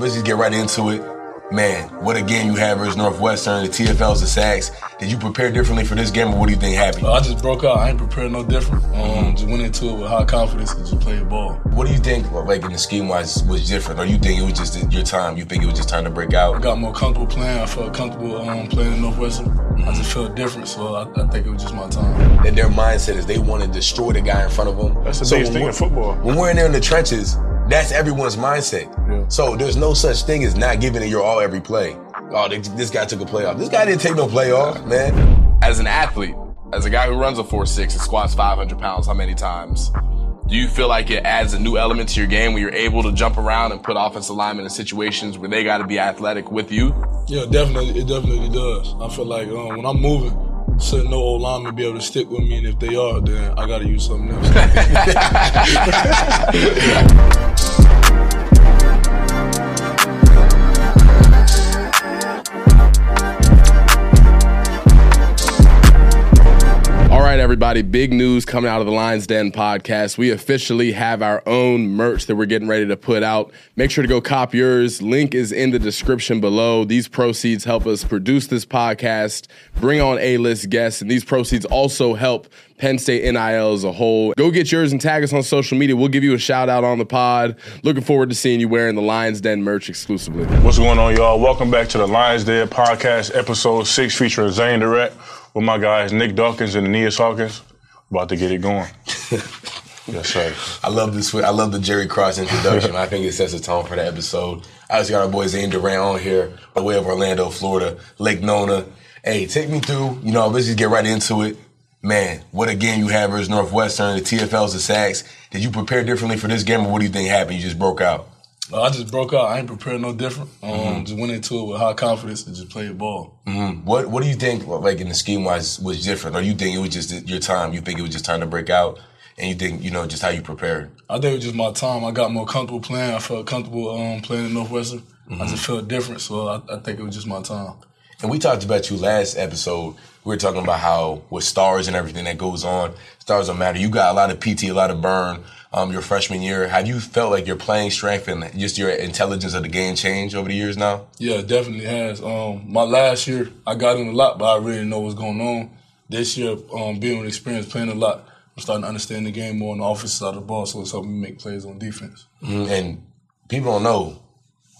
Let's just get right into it. Man, what a game you have versus Northwestern. The TFL's the sacks. Did you prepare differently for this game, or what do you think happened? I just broke out. I ain't prepared no different. Um, just went into it with high confidence and just played ball. What do you think, like in the scheme wise, was different, or you think it was just your time? You think it was just time to break out? I got more comfortable playing. I felt comfortable um, playing in Northwestern. I just felt different, so I, I think it was just my time. And their mindset is they want to destroy the guy in front of them. That's the So biggest thing in football. When we're in there in the trenches, that's everyone's mindset. Yeah. So there's no such thing as not giving it your all every play. Oh, this this guy took a play off. This guy didn't take no play off, man. as an athlete, as a guy who runs a 4-6 and squats 500 pounds, how many times? Do you feel like it adds a new element to your game when you're able to jump around and put offensive linemen in situations where they got to be athletic with you? Yeah, definitely. It definitely does. I feel like um, when I'm moving, certain no old linemen be able to stick with me, and if they are, then I got to use something else. right, everybody, big news coming out of the Lions Den podcast. We officially have our own merch that we're getting ready to put out. Make sure to go cop yours. Link is in the description below. These proceeds help us produce this podcast, bring on A list guests, and these proceeds also help Penn State NIL as a whole. Go get yours and tag us on social media. We'll give you a shout out on the pod. Looking forward to seeing you wearing the Lions Den merch exclusively. What's going on, y'all? Welcome back to the Lions Den podcast, episode six, featuring Zane Durant with my guys Nick Dawkins and Aeneas Hawkins. About to get it going. yes, sir. I love this. I love the Jerry Cross introduction. I think it sets the tone for the episode. I just got our boy Zane Durant on here by way of Orlando, Florida, Lake Nona. Hey, take me through. You know, let's just get right into it. Man, what a game you had versus Northwestern. The TFL's the sacks. Did you prepare differently for this game, or what do you think happened? You just broke out. Uh, I just broke out. I ain't prepared no different. Um, Just went into it with high confidence and just played ball. Mm, What What do you think, like in the scheme wise, was different, or you think it was just your time? You think it was just time to break out, and you think you know just how you prepared? I think it was just my time. I got more comfortable playing. I felt comfortable um, playing in Northwestern. I just felt different, so I, I think it was just my time. And we talked about you last episode. We were talking about how with stars and everything that goes on, stars don't matter. You got a lot of PT, a lot of burn. Um, your freshman year, have you felt like your playing strength and just your intelligence of the game changed over the years now? Yeah, definitely has. Um, my last year, I got in a lot, but I really didn't know what's going on. This year, um, being with experience, playing a lot, I'm starting to understand the game more on the offensive side of the ball, so it's helping me make plays on defense. And people don't know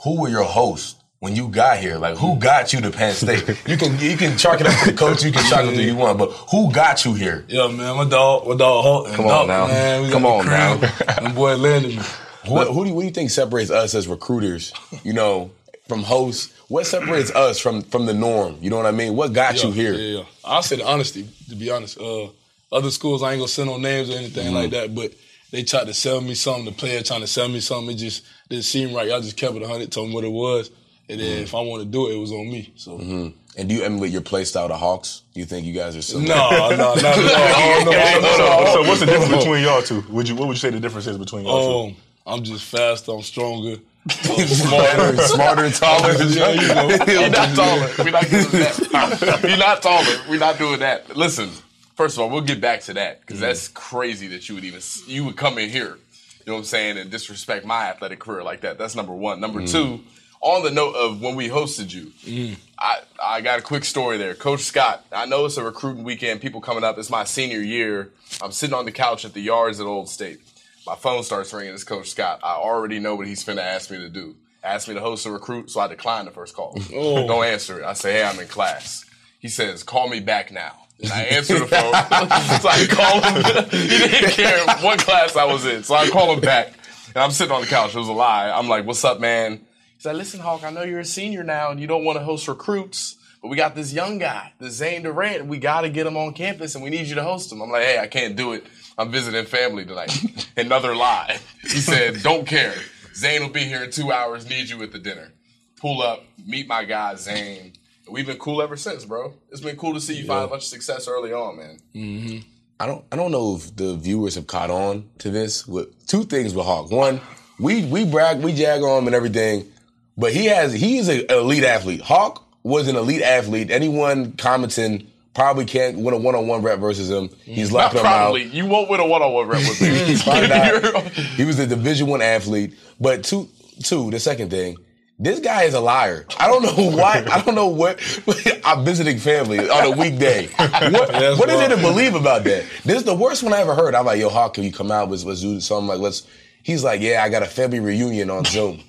who were your hosts when you got here. Like who got you to Penn State? you can you can chalk it up to the coach. You can chalk it up to you want, but who got you here? Yeah, man, my dog, my dog Hulk. and Come on now. Man, Come on now. Them boy landed me. What, who do you, what do you think separates us as recruiters? You know, from hosts. What separates us from from the norm? You know what I mean? What got you here? Yeah, yeah. I'll say the honesty, to be honest. Uh, other schools, I ain't gonna send no names or anything Mm-hmm. like that, but they tried to sell me something. The player trying to sell me something. It just didn't seem right. Y'all just kept it 100, told me what it was. And Mm-hmm. then if I want to do it, it was on me. So, And do you emulate your play style to Hawks? Do you think you guys are similar? no, no, not at all. I don't know. I don't know. So, so what's the difference between y'all two? Would you what would you say the difference is between y'all Um, I'm just faster. I'm stronger. smarter, smarter and taller. Yeah, you know. You're not taller. We're not doing that. You're not taller. We're not doing that. Listen, first of all, we'll get back to that because that's crazy that you would even you would come in here, you know what I'm saying, and disrespect my athletic career like that. That's number one. Number two, on the note of when we hosted you, mm. I I got a quick story there. Coach Scott, I know it's a recruiting weekend. People coming up. It's my senior year. I'm sitting on the couch at the yards at Old State. My phone starts ringing. It's Coach Scott. I already know what he's finna ask me to do. Asked me to host a recruit, so I declined the first call. Oh. Don't answer it. I say, hey, I'm in class. He says, call me back now. And I answer the phone. so I call him. he didn't care what class I was in. So I call him back. And I'm sitting on the couch. It was a lie. I'm like, what's up, man? He's said, listen, Hawk, I know you're a senior now and you don't want to host recruits, but we got this young guy, this Zane Durant, we got to get him on campus and we need you to host him. I'm like, hey, I can't do it. I'm visiting family tonight. Another lie. He said, don't care. Zane will be here in two hours, need you at the dinner. Pull up, meet my guy, Zane. We've been cool ever since, bro. It's been cool to see you find a bunch of success early on, man. Mm-hmm. I don't I don't know if the viewers have caught on to this. With two things with Hawk. One, we we brag, we jag on him and everything, but he has he's an elite athlete. Hawk was an elite athlete. Anyone commenting probably can't win a one on one rep versus him. He's Not locking him out. You won't win a one-on-one rep with me. Find out. You're- he was a Division One athlete. But two, two, the second thing, This guy is a liar. I don't know why. I don't know what. I'm visiting family on a weekday. What, what is there to believe about that? This is the worst one I ever heard. I'm like, yo, Hawk, can you come out? Let's, let's do something. Like, let's. He's like, yeah, I got a family reunion on Zoom.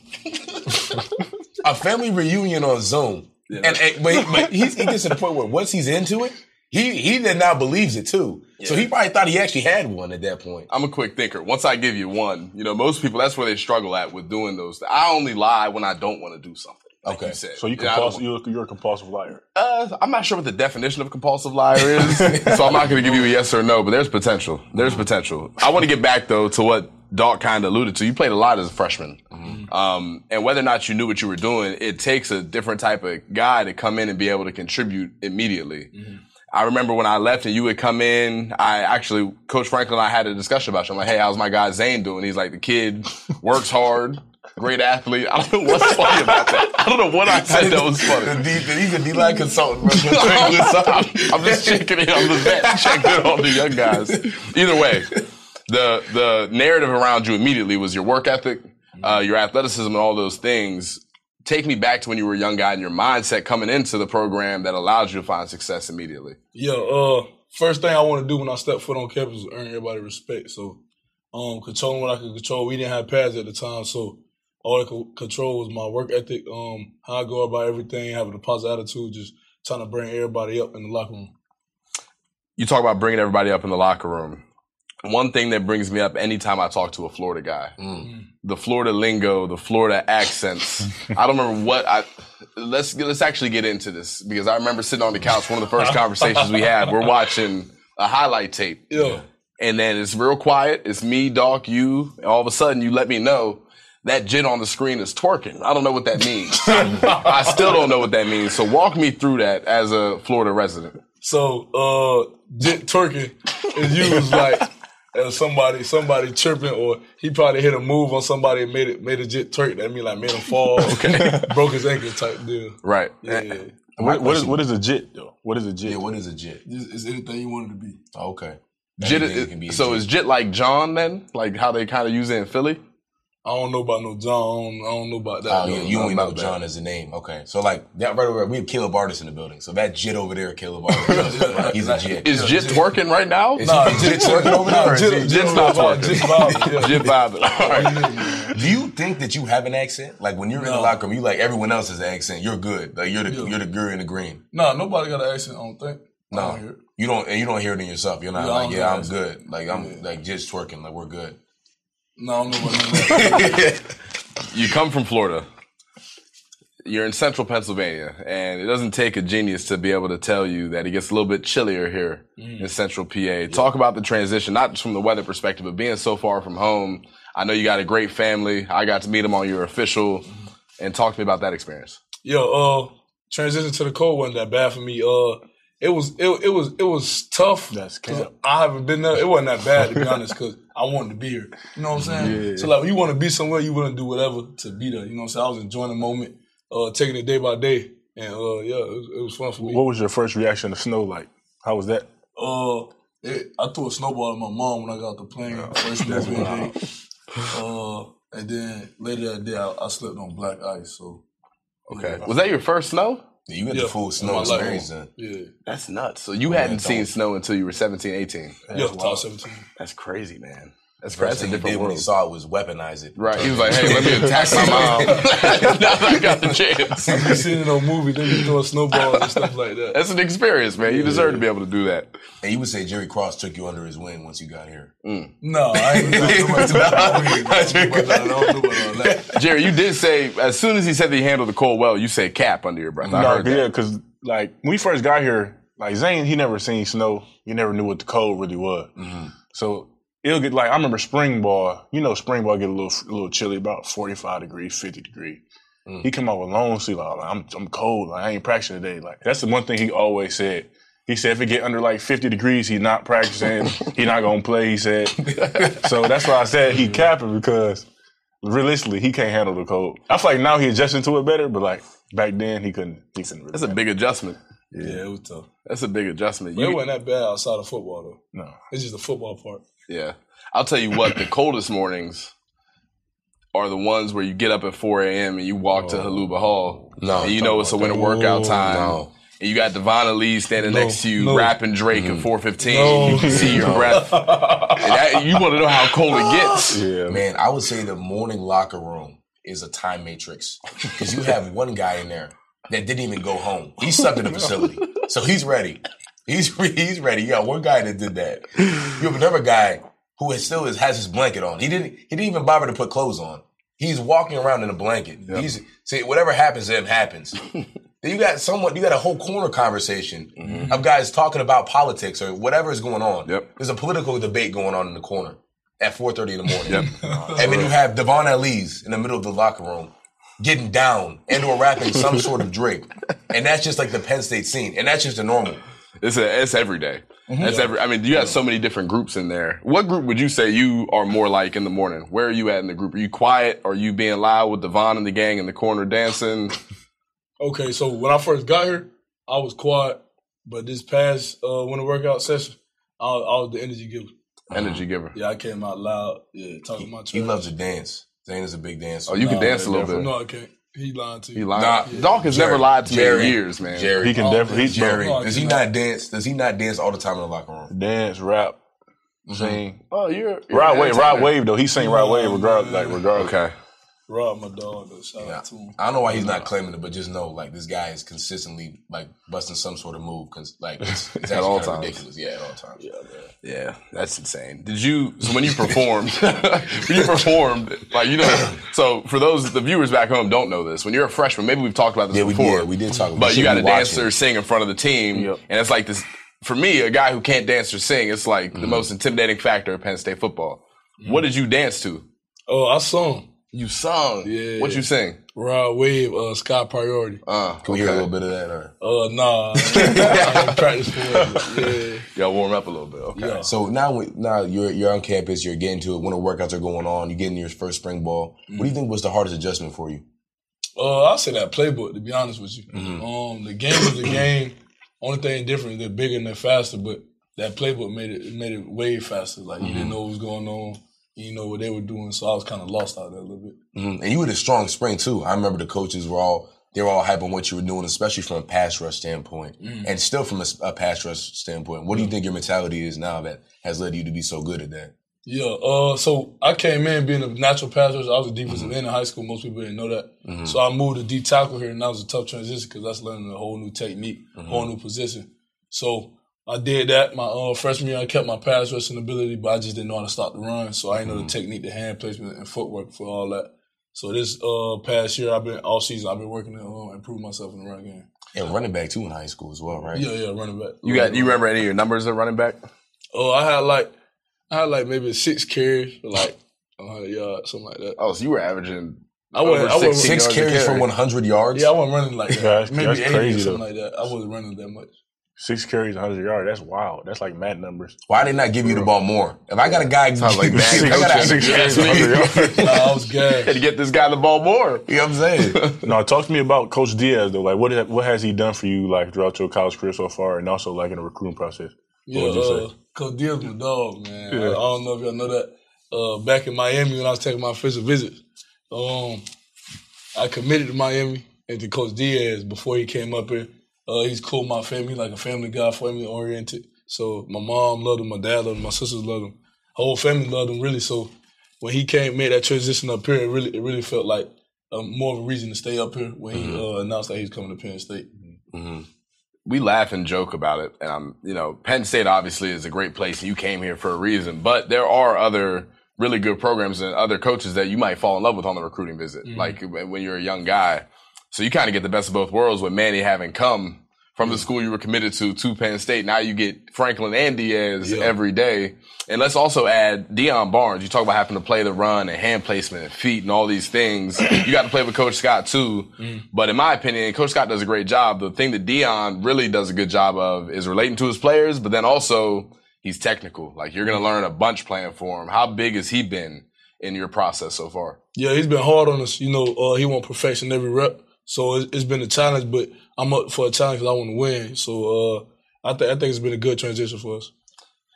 a family reunion on Zoom. And, and but, but he's, he gets to the point where once he's into it, he he then now believes it too. So he probably thought he actually had one at that point. I'm a quick thinker. Once I give you one, you know, most people that's where they struggle at with doing those. I only lie when I don't want to do something. Like Okay. you said. So you know, I don't- compulsive, you're, you're a compulsive liar. Uh, I'm not sure what the definition of a compulsive liar is, so I'm not going to give you a yes or no. But there's potential. There's potential. I want to get back though to what Doc kind of alluded to. You played a lot as a freshman, um, and whether or not you knew what you were doing, it takes a different type of guy to come in and be able to contribute immediately. I remember when I left and you would come in, I actually, Coach Franklin and I had a discussion about you. I'm like, hey, how's my guy Zane doing? He's like, the kid works hard, great athlete. I don't know what's funny about that. I don't know what I said that was funny. The D, the, he's a D-line consultant. bro. I'm, I'm just checking in on the vet, checking in on the young guys. Either way, the the narrative around you immediately was your work ethic, uh, your athleticism, and all those things. Take me back to when you were a young guy and your mindset coming into the program that allowed you to find success immediately. Yeah, uh, first thing I want to do when I step foot on campus is earn everybody respect. So, um, controlling what I could control. We didn't have pads at the time, so all I could control was my work ethic, um, how I go about everything, having a positive attitude, just trying to bring everybody up in the locker room. You talk about bringing everybody up in the locker room. One thing that brings me up anytime I talk to a Florida guy, the Florida lingo, the Florida accents. I don't remember what I. Let's let's actually get into this because I remember sitting on the couch. One of the first conversations we had, we're watching a highlight tape, Yeah. and then it's real quiet. It's me, Doc, you. And all of a sudden, you let me know that jit on the screen is twerking. I don't know what that means. I still don't know what that means. So walk me through that as a Florida resident. So, uh, jit twerking is used like uh, somebody somebody chirping, or he probably hit a move on somebody and made it made a jit twerk. That mean like made him fall, okay, broke his ankle type deal. Right. Yeah, What, what is what is a jit though? What is a jit? Yeah, what is a jit? it's, it's anything you wanted to be. Okay. Jit, Anything can be so jit. is Jit like John then? Like how they kind of use it in Philly? I don't know about no John. I don't, know about that. Oh yeah, No, you not only know about that. John as a name. Okay, so like that right over, we have Caleb Artis in the building. So that jit over there, Caleb Artis, he's a jit. Is Jit twerking right now? Is Nah, he jit twerking over there? or is Jit- he- Jit's not twerking. Jit vibing. Jit vibing. Do you think that you have an accent? Like when you're in the locker room, you like everyone else has an accent. You're good. Like you're the Yeah. you're the girl in the green. Nah, nobody got an accent. I don't think. No, don't hear it. you don't. And you don't hear it in yourself. You're not Yeah, like, yeah, I'm good. Like I'm like just twerking. Like we're good. No, I don't know about that. You come from Florida. You're in central Pennsylvania, and it doesn't take a genius to be able to tell you that it gets a little bit chillier here Mm. in central PA. Talk about the transition, not just from the weather perspective, but being so far from home. I know you got a great family. I got to meet them on your official, Mm-hmm. and talk to me about that experience. Yo, uh, transition to the cold wasn't that bad for me. Uh, it was it, it was it was tough. That's. I haven't been there. It wasn't that bad to be honest, because I wanted to be here. You know what I'm saying? Yeah. So like, you want to be somewhere, you want to do whatever to be there. You know what I'm saying? I was enjoying the moment, uh, taking it day by day, and uh, yeah, it was, it was fun for me. What was your first reaction to snow like? How was that? Uh, it, I threw a snowball at my mom when I got off the plane. First movie day. Uh, and then later that day, I, I slipped on black ice. So Okay. Was that your first snow? Yeah, you got yeah, the full snow experience. Then. Yeah, That's nuts. So you hadn't man, seen snow until you were 17, 18. yeah, top seventeen. That's crazy, man. That's, First that's a thing he different did when he saw it was weaponize it. Right. He was like, hey, let me attack my mom. now that I got the chance. You seen it on movies, they be throwing snowballs and stuff like that. That's an experience, man. You deserve to be able to do that. And you would say Jerry Cross took you under his wing once you got here. No, I ain't I don't about that. I don't know about all that. Jerry, you did say, as soon as he said that he handled the cold well, you said cap under your breath. I No, heard yeah, because like when we first got here, like Zane, he never seen snow. He never knew what the cold really was. Mm-hmm. So it'll get like I remember spring ball. You know, spring ball get a little a little chilly, about forty five degrees, fifty degrees. Mm. He come out with long sleeve. Like, I'm I'm cold. Like, I ain't practicing today. Like that's the one thing he always said. He said if it get under like fifty degrees, he's not practicing. he not gonna play. He said. so that's why I said he capping because realistically he can't handle the cold. I feel like now he adjusting to it better, but like back then he couldn't. He couldn't. Really That's a big adjustment. Yeah, it was tough. That's a big adjustment. But it You- wasn't that bad outside of football though. no. It's just the football part. Yeah. I'll tell you what, the coldest mornings, are the ones where you get up at 4 a.m. and you walk to Holuba Hall. No, And you know it's a winter workout time. no. And you got Dvon Ellies standing No, next to you, no. rapping Drake Mm-hmm. at 415. No. You can see your breath. And that- you want to know how cold it gets. Yeah, Man, I would say the morning locker room is a time matrix because you have one guy in there that didn't even go home. He's stuck in the facility, so he's ready. He's he's ready. Yeah, one guy that did that. You have another guy who is still is, has his blanket on. He didn't he didn't even bother to put clothes on. He's walking around in a blanket. He's see whatever happens to him happens. Then you got someone, you got a whole corner conversation mm-hmm. of guys talking about politics or whatever is going on. Yep. There's a political debate going on in the corner at 4.30 in the morning. Yep. Oh, and then you have Dvon Ellies in the middle of the locker room getting down and or rapping some sort of Drake. And that's just like the Penn State scene. And that's just the normal. It's a, it's every day. Mm-hmm. That's every. I mean, you have so many different groups in there. What group would you say you are more like in the morning? Where are you at in the group? Are you quiet? Are you being loud with Devon and the gang in the corner dancing? Okay, so when I first got here, I was quiet, but this past uh, winter workout session, I, I was the energy giver. Energy giver. Yeah, I came out loud. Yeah, talking my trash. He loves to dance. Zane is a big dancer. Oh, you can Nah, dance a little bit. No, I can't. He lied to you. He lied. Nah, Doc has never lied to me Jerry, in years, man. Jerry. he can Oh, definitely. He's Jerry. No, Does he not dance? Does he not dance all the time in the locker room? dance, rap, mm-hmm. sing. Oh, you're, you're Rod Wave, Rod. Wave though. He sang Rod Wave regardless. man. Like regardless. Okay. Rob, my dog, though. Shout Yeah. out to him. I don't know why he's not claiming it, but just know like this guy is consistently like busting some sort of move. Cause like it's, it's At all actually kind of times. ridiculous. Yeah, at all times. Yeah, man. Yeah, that's insane. Did you? So when you performed, when you performed, like you know, so for those the viewers back home don't know this. When you're a freshman, maybe we've talked about this Yeah, we before. did. We did talk about But you Should got be a watching. dancer sing in front of the team, Yep. and it's like this. For me, a guy who can't dance or sing, it's like Mm-hmm. the most intimidating factor of Penn State football. What did you dance to? Oh, I sung You sung. Yeah. What you sing? Rod Wave, uh, Sky Priority. Uh, Can we hear a little bit of that? Or? Uh, nah, I ain't practice for it. Yeah, Y'all warm up a little bit. Okay. yeah. So now, we, now you're you're on campus. You're getting to it. Winter workouts are going on. You're getting your first spring ball. What do you think was the hardest adjustment for you? Uh, I'll say that playbook. To be honest with you, Mm-hmm. um, the game is the game. Only thing different is they're bigger and they're faster, but that playbook made it, it made it way faster. Like you Mm-hmm. didn't know what was going on, you know what they were doing, so I was kind of lost out there a little bit. Mhm. And you had a strong spring too. I remember the coaches were all they were all hype on what you were doing, especially from a pass rush standpoint, and still from a pass rush standpoint. What do you think your mentality is now that has led you to be so good at that? Yeah. Uh, so I came in being a natural pass rusher. I was a defensive Mm-hmm. end in high school. Most people didn't know that. So I moved to D tackle here, and that was a tough transition because that's learning a whole new technique, Mm-hmm. whole new position. So I did that. My uh, freshman year, I kept my pass rushing ability, but I just didn't know how to stop the run. So I didn't know the technique, the hand placement, and footwork for all that. So this uh, past year, I've been all season. I've been working to uh, improve myself in the run game. And running back too in high school as well, right? Yeah, yeah, running back. You got? You remember any of your numbers at running back? Oh, I had like, I had like maybe six carries for like 100 yards, something like that. Oh, so you were averaging. I wasn't, I wasn't, 16 Six a carries for 100 yards. Yeah, I wasn't running like that. That's- Maybe that's 80 crazy, or something though. like that. I wasn't running that much. Six carries, 100 yards. That's wild. That's like mad numbers. Why did not give you the ball more? If I got a guy, Sounds like bad I gotta- Six carries, 100 yards. Nah, I was Had to get this guy the ball more. You know what I'm saying? No, talk to me about Coach Diaz though. Like, what ha- what has he done for you like throughout your college career so far, and also like in the recruiting process? Yeah, would you say? uh, Coach Diaz my dog, man. I, Yeah. I don't know if y'all know that. Uh, back in Miami when I was taking my official visits, um, I committed to Miami and to Coach Diaz before he came up here. Uh, he's cool my family, like a family guy, family oriented. So my mom loved him, my dad loved him, my sisters loved him, whole family loved him really. So when he came, made that transition up here, it really, it really felt like um, more of a reason to stay up here when he uh, announced that he was coming to Penn State. we laugh and joke about it. And I'm, you know, Penn State obviously is a great place. You came here for a reason, but there are other really good programs and other coaches that you might fall in love with on the recruiting visit, like when you're a young guy. So you kind of get the best of both worlds with Manny having come from the school you were committed to to Penn State. Now you get Franklin and Diaz Yeah. every day. And let's also add Deion Barnes. You talk about having to play the run and hand placement and feet and all these things. you got to play with Coach Scott too. But in my opinion, Coach Scott does a great job. The thing that Deion really does a good job of is relating to his players, but then also he's technical. Like you're going to learn a bunch playing for him. How big has he been in your process so far? Yeah, he's been hard on us. You know, uh, he want perfection every rep. So it's, it's been a challenge, but I'm up for a challenge because I want to win. So uh, I, th- I think it's been a good transition for us.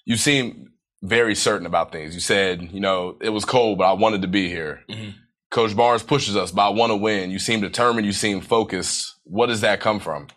You seem very certain about things. You said, you know, it was cold, but I wanted to be here. Coach Barnes pushes us, but I want to win. You seem determined. You seem focused. What does that come from?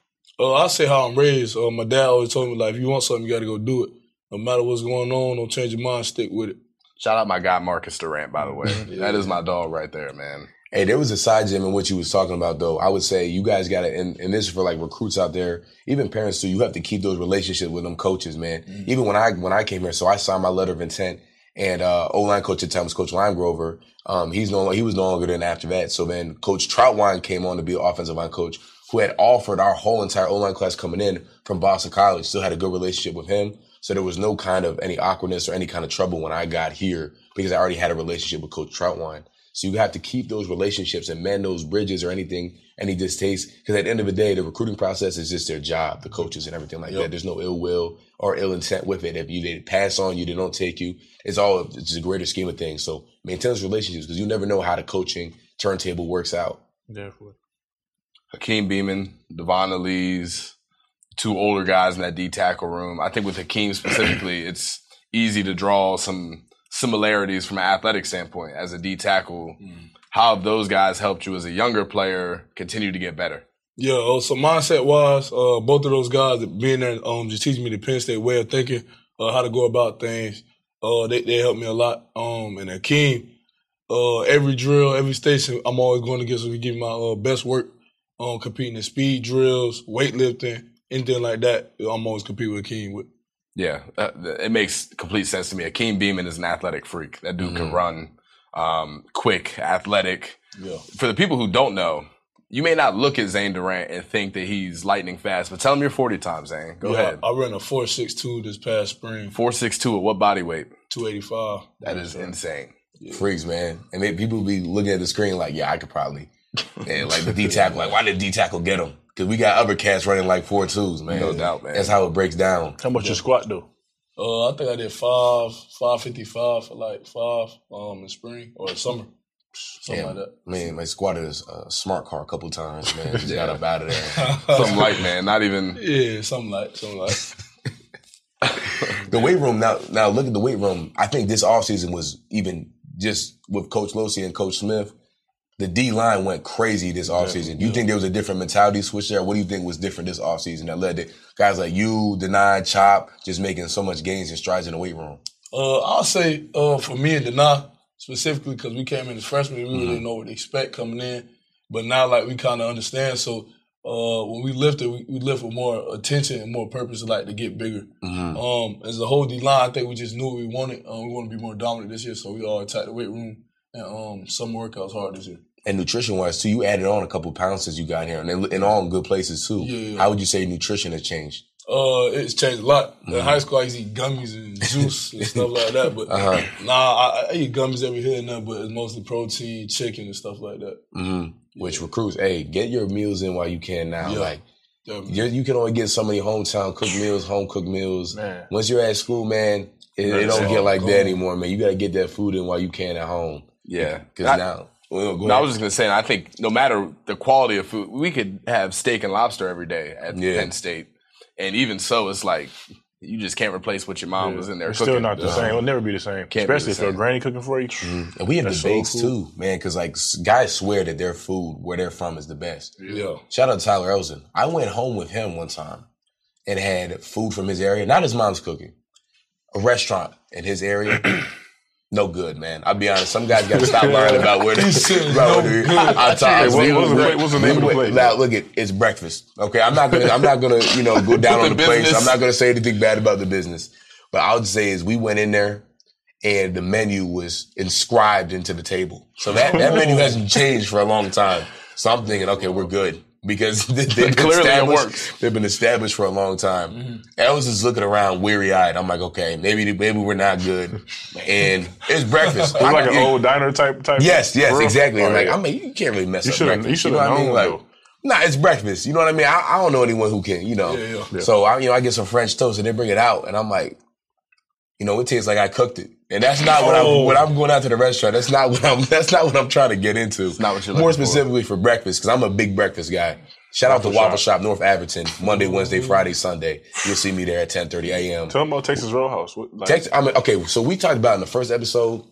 Uh, I say how I'm raised. Uh, my dad always told me like, if you want something, you got to go do it. No matter what's going on, don't change your mind. Stick with it. Shout out my guy Marcus Durant, by the way. That is my dog right there, man. Hey, there was a side gym in what you was talking about though. I would say you guys got to, and, and this is for like recruits out there, even parents too. You have to keep those relationships with them coaches, man. Even when I when I came here, so I signed my letter of intent, and uh, O line coach at the time was Coach Limegrover. Um, he's no he was no longer there after that. So then Coach Trautwein came on to be offensive line coach, who had offered our whole entire O line class coming in from Boston College. Still had a good relationship with him, so there was no kind of any awkwardness or any kind of trouble when I got here because I already had a relationship with Coach Trautwein. So you have to keep those relationships and mend those bridges or anything, any distaste. Because at the end of the day, the recruiting process is just their job, the coaches and everything like that. There's no ill will or ill intent with it. If you they pass on you, they don't take you. It's all it's just a greater scheme of things. So maintain those relationships because you never know how the coaching turntable works out. Definitely. Hakeem Beamon, Dvon Ellies, two older guys in that D tackle room. I think with Hakeem specifically, it's easy to draw some similarities from an athletic standpoint as a D tackle. How have those guys helped you as a younger player continue to get better? Yeah, uh, so mindset wise, uh, both of those guys being there, um, just teaching me the Penn State way of thinking, uh, how to go about things. Uh, they, they helped me a lot. Um, and Akeem, uh, every drill, every station, I'm always going to get so we give my uh, best work. Um, competing in speed drills, weightlifting, anything like that. I'm always competing with Akeem with. Yeah, uh, it makes complete sense to me. Akeem Beamon is an athletic freak. That dude can run, um, quick, athletic. Yeah. For the people who don't know, you may not look at Zane Durant and think that he's lightning fast, but tell him your 40 times, Zane. Go yeah, ahead. I ran a four six two this past spring, 462 at what body weight? two eighty five. That is insane. Freaks, man. And then people be looking at the screen like, yeah, I could probably. And like the D tackle, like, why did D tackle get him? Because we got other cats running like four twos, man. No doubt, man. That's how it breaks down. How much your squat do? Uh, I think I did five, five fifty five for like five um in spring or summer, something Yeah. like that. Man, my squatted a uh, smart car a couple times, man. Just got up out of there. Something light, man. Not even. Yeah, something like, something like. The weight room now. Now look at the weight room. I think this offseason was even just with Coach Losey and Coach Smith. The D line went crazy this offseason. Do you think there was a different mentality switch there? What do you think was different this offseason that led to guys like you, Dani, Chop, just making so much gains and strides in the weight room? Uh, I'll say uh, for me and Dani specifically because we came in as freshmen, we really didn't know what to expect coming in. But now, like we kind of understand. So uh, when we lifted, we, we lift with more attention and more purpose, like to get bigger. Um, as a whole D line, I think we just knew what we wanted. Um, we want to be more dominant this year, so we all attacked the weight room and um, some workouts hard this year. And nutrition wise too, you added on a couple pounds since you got here, and in all in good places too. Yeah, yeah. How would you say nutrition has changed? Uh, it's changed a lot. In high school, I used to eat gummies and juice and stuff like that. But nah, I, I eat gummies every here and there, but it's mostly protein, chicken, and stuff like that. hmm Which recruits, hey, get your meals in while you can now. Yeah. Like Definitely. you're, can only get so many hometown cooked meals, home cooked meals. Man. Once you're at school, man, it, it don't get like gone. that anymore, man. You got to get that food in while you can at home. Yeah. Because I- now, well, No, I was just gonna say, I think no matter the quality of food, we could have steak and lobster every day at Yeah. Penn State, and even so, it's like you just can't replace what your mom was in there It's cooking. still not the same. It'll never be the same. Can't Especially the if your same. granny cooking for you. Mm. and we have That's so debates cool. too, man, because like guys swear that their food, where they're from, is the best. Yeah. Shout out to Tyler Elsdon. I went home with him one time and had food from his area, not his mom's cooking, a restaurant in his area. No good, man. I'll be honest. Some guys got to stop lying about where they said bro, no good. I tell you, what- what's the what's the name of the place? plate? Now, look, it, it's breakfast. Okay, I'm not gonna, I'm not gonna, you know, go down on the the place. I'm not gonna say anything bad about the business. But I would say is we went in there and the menu was inscribed into the table. So that, that menu hasn't changed for a long time. So I'm thinking, okay, we're good. Because they- they've been Clearly it established- works. They've been established for a long time. I was just looking around weary eyed. I'm like, okay, maybe maybe we're not good. And it's breakfast. It's like I- an old diner type type. Yes, yes, For real? exactly. Oh, And like, yeah. I mean, you can't really mess You up breakfast. you should've know what I mean? known, Like, though. nah, it's breakfast. You know what I mean? I, I don't know anyone who can, you know. Yeah, yeah. So I, you know, I get some French toast and they bring it out, and I'm like, you know, it tastes like I cooked it, and that's not what Oh. I'm when I'm going out to the restaurant. That's not what I'm. That's not what I'm trying to get into. not what you're More looking for. specifically for, breakfast, because I'm a big breakfast guy. Shout out to Waffle Waffle Shop. Shop North Abington, Monday, Wednesday, Friday, Sunday. You'll see me there at 10:30 a.m. Tell them about Texas Roadhouse. What, like, Text, I mean, okay, so we talked about in the first episode,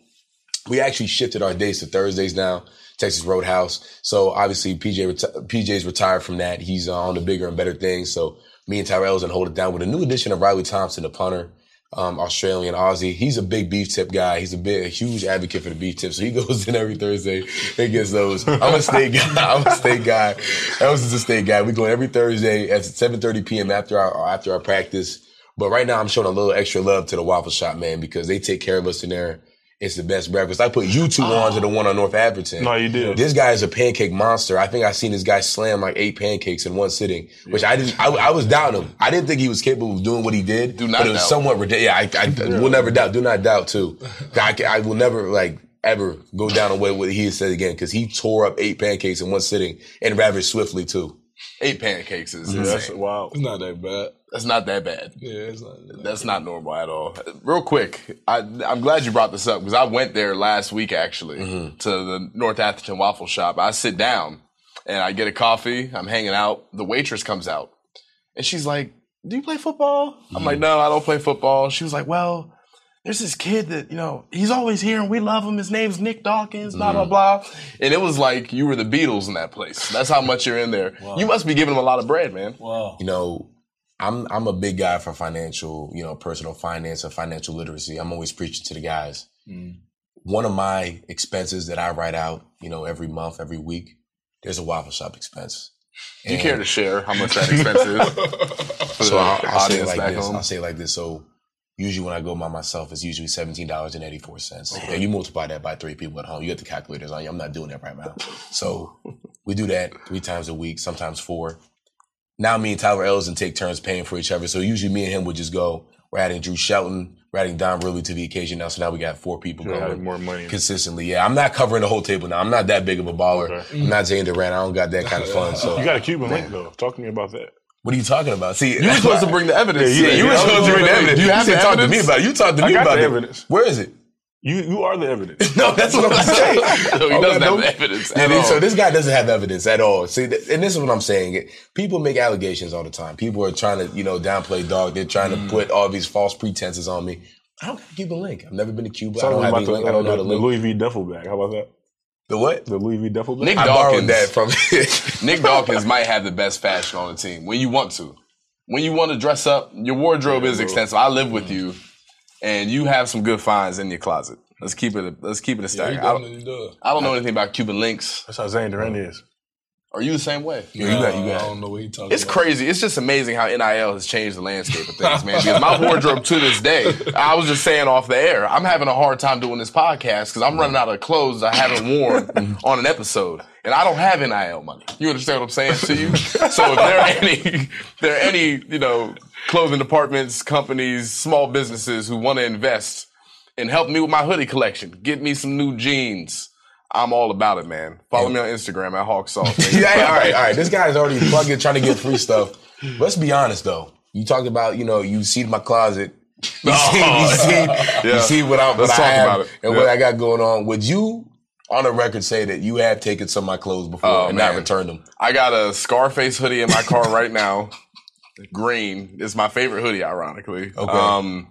we actually shifted our days to Thursdays now, Texas Roadhouse. So obviously PJ reti- PJ's retired from that. He's uh, on the bigger and better things. So me and Tyrell's gonna hold it down with a new addition of Riley Thompson, the punter. Um, Australian Aussie. He's a big beef tip guy. He's a big, a huge advocate for the beef tip. So he goes in every Thursday and gets those. I'm a state guy. I'm a state guy. Elvis is a state guy. We go every Thursday at 7:30 p.m. after our after our practice. But right now, I'm showing a little extra love to the Waffle Shop, man, because they take care of us in there. It's the best breakfast. I put you two oh. on to the one on North Atherton. No, you did. This guy is a pancake monster. I think I seen this guy slam like eight pancakes in one sitting, which I didn't. I, I was doubting him. I didn't think he was capable of doing what he did. Do not but it was doubt. somewhat ridiculous. Yeah, I, I will never doubt. Do not doubt too. I, I will never like ever go down a way what he said again because he tore up eight pancakes in one sitting and rather swiftly too. Eight pancakes is mm-hmm. That's wow. It's not that bad. That's not that bad. Yeah, it's not. That's not normal at all. Real quick, I, I'm glad you brought this up because I went there last week actually mm-hmm. to the North Atherton Waffle Shop. I sit down and I get a coffee. I'm hanging out. The waitress comes out and she's like, "Do you play football?" I'm like, mm-hmm. "No, I don't play football." She was like, "Well." There's this kid that, you know, he's always here and we love him. His name's Nick Dawkins, blah, blah, mm-hmm. blah. And it was like you were the Beatles in that place. That's how much you're in there. You must be giving him a lot of bread, man. Wow. You know, I'm I'm a big guy for financial, you know, personal finance and financial literacy. I'm always preaching to the guys. Mm. One of my expenses that I write out, you know, every month, every week, there's a waffle shop expense. Do you care to share how much that expense is? So I'll, I'll say it like this. home? I'll say it like this. So usually when I go by myself, it's usually seventeen dollars and eighty four cents. And you multiply that by three people at home. You got the calculators on you. I'm not doing that right now. So we do that three times a week, sometimes four. Now me and Tyler Elsdon take turns paying for each other. So usually me and him would just go. We're adding Drew Shelton. We're adding Don Ridley to the occasion now. So now we got four people You're going more money. consistently. Yeah, I'm not covering the whole table now. I'm not that big of a baller. Okay. I'm not Zane Durant. I don't got that kind of fun. So You got a Cuban link though. Talk to me about that. What are you talking about? See, You were supposed to bring the evidence. Yeah, yeah, you were supposed to bring the evidence. Do you have said talk to me about it. You talk to I me got about it. evidence. Where is it? You you are the evidence. No, that's what I'm saying. No, he Oh, doesn't have the evidence at they- all. So this guy doesn't have evidence at all. See, th- and this is what I'm saying. People make allegations all the time. People are trying to, you know, downplay dog. They're trying Mm. to put all these false pretenses on me. I don't have a Cuban link. I've never been to Cuba. I don't have the, link. I don't know uh, the, the link. Louis V duffel bag. How about that? The what? The Louis V duffel bag. Nick I borrowed Dawkins, that from. Nick Dawkins might have the best fashion on the team when you want to. When you want to dress up, your wardrobe is extensive. I live with mm-hmm. you, and you have some good finds in your closet. Let's keep it. Let's keep it a Yeah, stack. he I, don't. I don't know anything about Cuban links. That's how Zane Durant is. Are you the same way? Yeah, you got, you I don't know what he talking It's about. crazy. It's just amazing how NIL has changed the landscape of things, man. Because my wardrobe to this day, I was just saying off the air, I'm having a hard time doing this podcast because I'm running out of clothes I haven't worn mm-hmm. on an episode. And I don't have NIL money. You understand what I'm saying to you? So if there are any, if there are any, you know, clothing departments, companies, small businesses who want to invest and help me with my hoodie collection, get me some new jeans. I'm all about it, man. Follow me on Instagram at Hawk Sauce. yeah, all right, all right. This guy's already plugging, trying to get free stuff. Let's be honest though. You talked about, you know, you see my closet. You see, you see, you see what, I, what I have about it. and what I got going on. Would you, on the record, say that you have taken some of my clothes before Oh, and not man. returned them? I got a Scarface hoodie in my car right now. Green. It's my favorite hoodie, ironically. Okay. Um,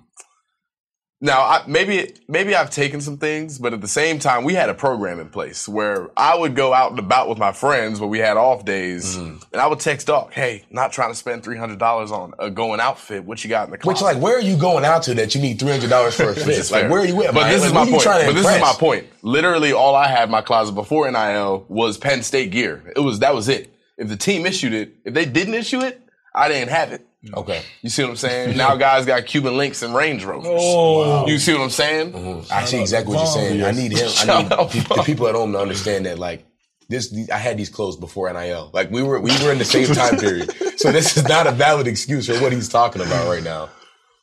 now, I, maybe maybe I've taken some things, but at the same time, we had a program in place where I would go out and about with my friends when we had off days, Mm-hmm. and I would text Doc, "Hey, not trying to spend three hundred dollars on a going outfit. What you got in the closet? Which, closet?" like, where are you going out to that you need three hundred dollars for a fit? like, fair. where are you at? But man? this Like, is my point. But this is my point. Literally, all I had in my closet before NIL was Penn State gear. It was that was it. If the team issued it, if they didn't issue it, I didn't have it. Okay, You see what I'm saying? now guys got Cuban links and Range Rovers. Oh, You see what I'm saying? Mm-hmm. I see exactly what you're saying. I need him. I need out pe- the people at home to understand that, like. This, these- I had these clothes before NIL. Like we were, we were in the same time period. So this is not a valid excuse for what he's talking about right now.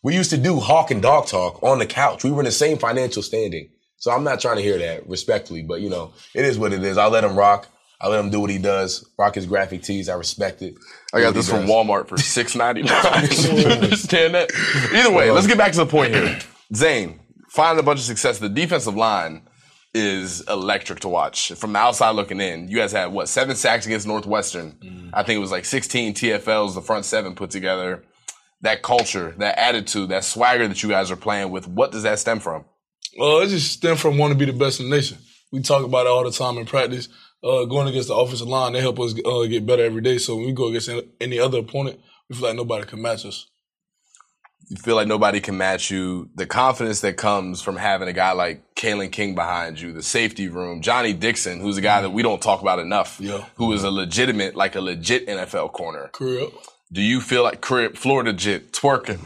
We used to do hawk and dog talk on the couch. We were in the same financial standing. So I'm not trying to hear that respectfully, but you know, it is what it is. I'll let him rock. I let him do what he does. Rock his graphic tees. I respect it. I got this from does. Walmart for six ninety nine. Understand that? Either way, let's get back to the point here. Zane, finding a bunch of success. The defensive line is electric to watch. From the outside looking in, you guys had what seven sacks against Northwestern. Mm. I think it was like sixteen TFLs. The front seven put together. That culture, that attitude, that swagger that you guys are playing with. What does that stem from? well, it just stemmed from wanting to be the best in the nation. we talk about it all the time in practice. Uh, going against the offensive line, they help us uh, get better every day. So when we go against any other opponent, we feel like nobody can match us. You feel like nobody can match you. The confidence that comes from having a guy like Kalen King behind you, the safety room, Johnny Dixon, who's a guy that we don't talk about enough, Yeah. who is a legitimate, like a legit NFL corner. Career. Do you feel like crib Florida jit twerking?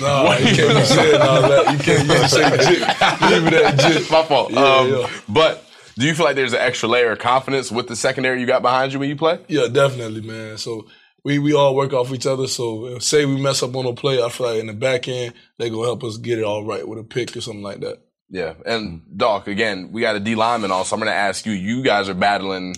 No, Nah, you can't be saying all that. You can't, you can't jit. Leave it at jit. My fault. Yeah, um, yeah. But do you feel like there's an extra layer of confidence with the secondary you got behind you when you play? Yeah, definitely, man. So we we all work off each other. So say we mess up on a play, I feel like in the back end they gonna help us get it all right with a pick or something like that. Yeah. And mm-hmm. Doc, again, we got a D lineman also. I'm going to ask you, you guys are battling,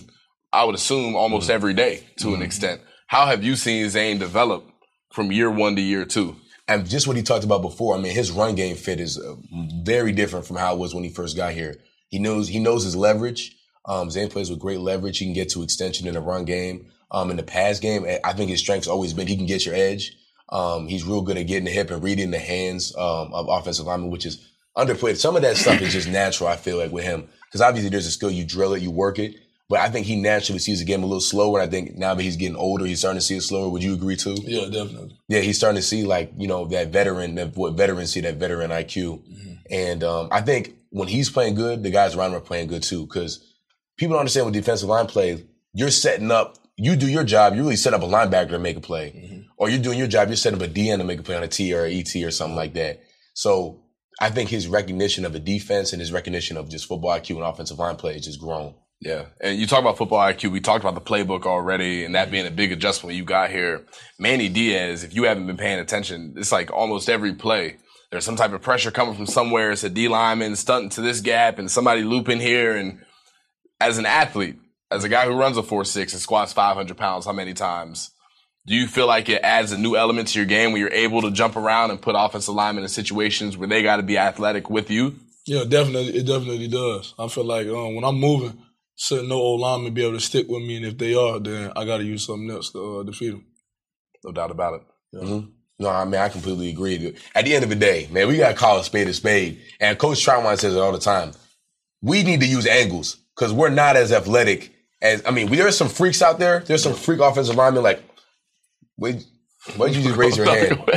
I would assume, almost mm-hmm. every day to an mm-hmm. extent. How have you seen Zane develop from year one to year two? And just what he talked about before, I mean, his run game fit is uh, very different from how it was when he first got here. He knows he knows his leverage. Um, Zane plays with great leverage. He can get to extension in the run game. Um, in the pass game, I- think his strength's always been he can get your edge. Um, he's real good at getting the hip and reading the hands um, of offensive linemen, which is underplayed. Some of that stuff is just natural. I feel like with him, because obviously there's a skill you drill it, you work it. But I think he naturally sees the game a little slower. And I think now that he's getting older, he's starting to see it slower. Would you agree too? Yeah, definitely. Yeah, he's starting to see like you know that veteran, that what veterans see, that veteran IQ, and um, I think when he's playing good, the guys around him are playing good too. Because people don't understand when defensive line play, you're setting up. You do your job. You really set up a linebacker to make a play, mm-hmm. or you're doing your job. You're setting up a DN to make a play on a T or a ET or something like that. So I think his recognition of a defense and his recognition of just football IQ and offensive line play has just grown. Yeah. And you talk about football IQ. We talked about the playbook already and that mm-hmm. being a big adjustment you got here. Manny Diaz, if you haven't been paying attention, it's like almost every play. There's some type of pressure coming from somewhere. It's a D lineman stunting to this gap and somebody looping here. And as an athlete, as a guy who runs a 4-6 and squats 500 pounds, how many times? Do you feel like it adds a new element to your game when you're able to jump around and put offensive linemen in situations where they got to be athletic with you? Yeah, definitely. It definitely does. I feel like um, when I'm moving, certain no old linemen be able to stick with me, and if they are, then I got to use something else to uh, defeat them. No doubt about it. No, I mean I completely agree. At the end of the day, man, we gotta call a spade a spade. And Coach Trautwein says it all the time. We need to use angles because we're not as athletic as I mean. We, there's some freaks out there. There's some freak offensive linemen like. Wait, why'd you just raise your hand?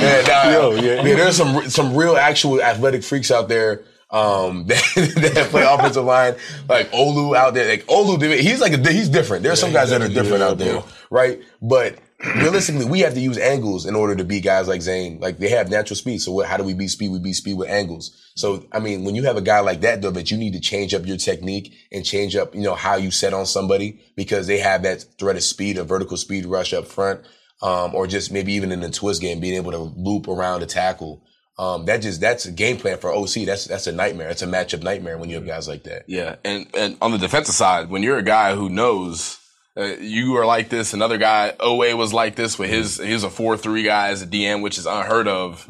yeah, nah, Yo, yeah. yeah, there's some some real actual athletic freaks out there um, that, that play offensive line, like Olu out there. Like Olu, he's like a, he's different. There's some guys that are different out there, right? But realistically, we have to use angles in order to beat guys like Zane. Like they have natural speed. So what, how do we beat speed? We beat speed with angles. So I mean, when you have a guy like that, though, that you need to change up your technique and change up, you know, how you set on somebody because they have that threat of speed, a vertical speed rush up front, um, or just maybe even in the twist game, being able to loop around a tackle. Um, that just that's a game plan for OC. That's that's a nightmare. It's a matchup nightmare when you have guys like that. Yeah, and and on the defensive side, when you're a guy who knows uh, you are like this, another guy OA was like this with his he's a four three guy as a DM, which is unheard of.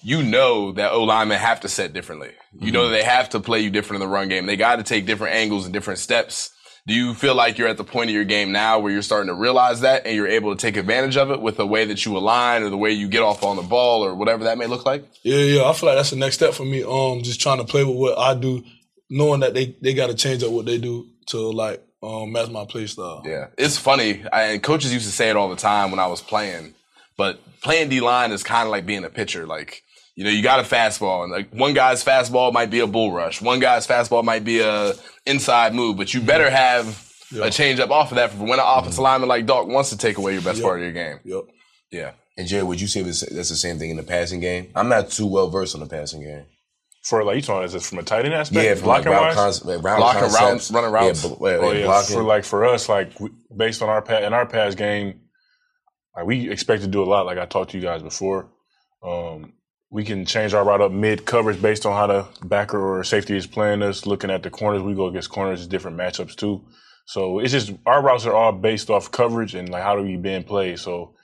You know that O linemen have to set differently. You know that they have to play you different in the run game. They got to take different angles and different steps. Do you feel like you're at the point of your game now where you're starting to realize that and you're able to take advantage of it with the way that you align or the way you get off on the ball or whatever that may look like? Yeah, yeah. I feel like that's the next step for me. Um, just trying to play with what I do, knowing that they they got to change up what they do to like um match my play style. Yeah, it's funny. I, coaches used to say it all the time when I was playing. But playing D line is kind of like being a pitcher. Like you know, you got a fastball, and like one guy's fastball might be a bull rush, one guy's fastball might be a inside move, but you better have a change up off of that for when an offensive lineman like Doc wants to take away your best part of your game. Yep. Yeah. And Jerry, would you say that's the same thing in the passing game? I'm not too well versed on the passing game. For like you talking is it from a tight end aspect? Yeah, from like blocking route, wise? concept, route Blocking concepts. routes, running routes. Yeah, bl- Oh yeah, yeah, blocking. for like for us, like we, based on our pa- in our pass game, like we expect to do a lot. Like I talked to you guys before, um, we can change our route up mid coverage based on how the backer or safety is playing us. Looking at the corners, we go against corners, different matchups too. So it's just our routes are all based off coverage and like how do we bend play. So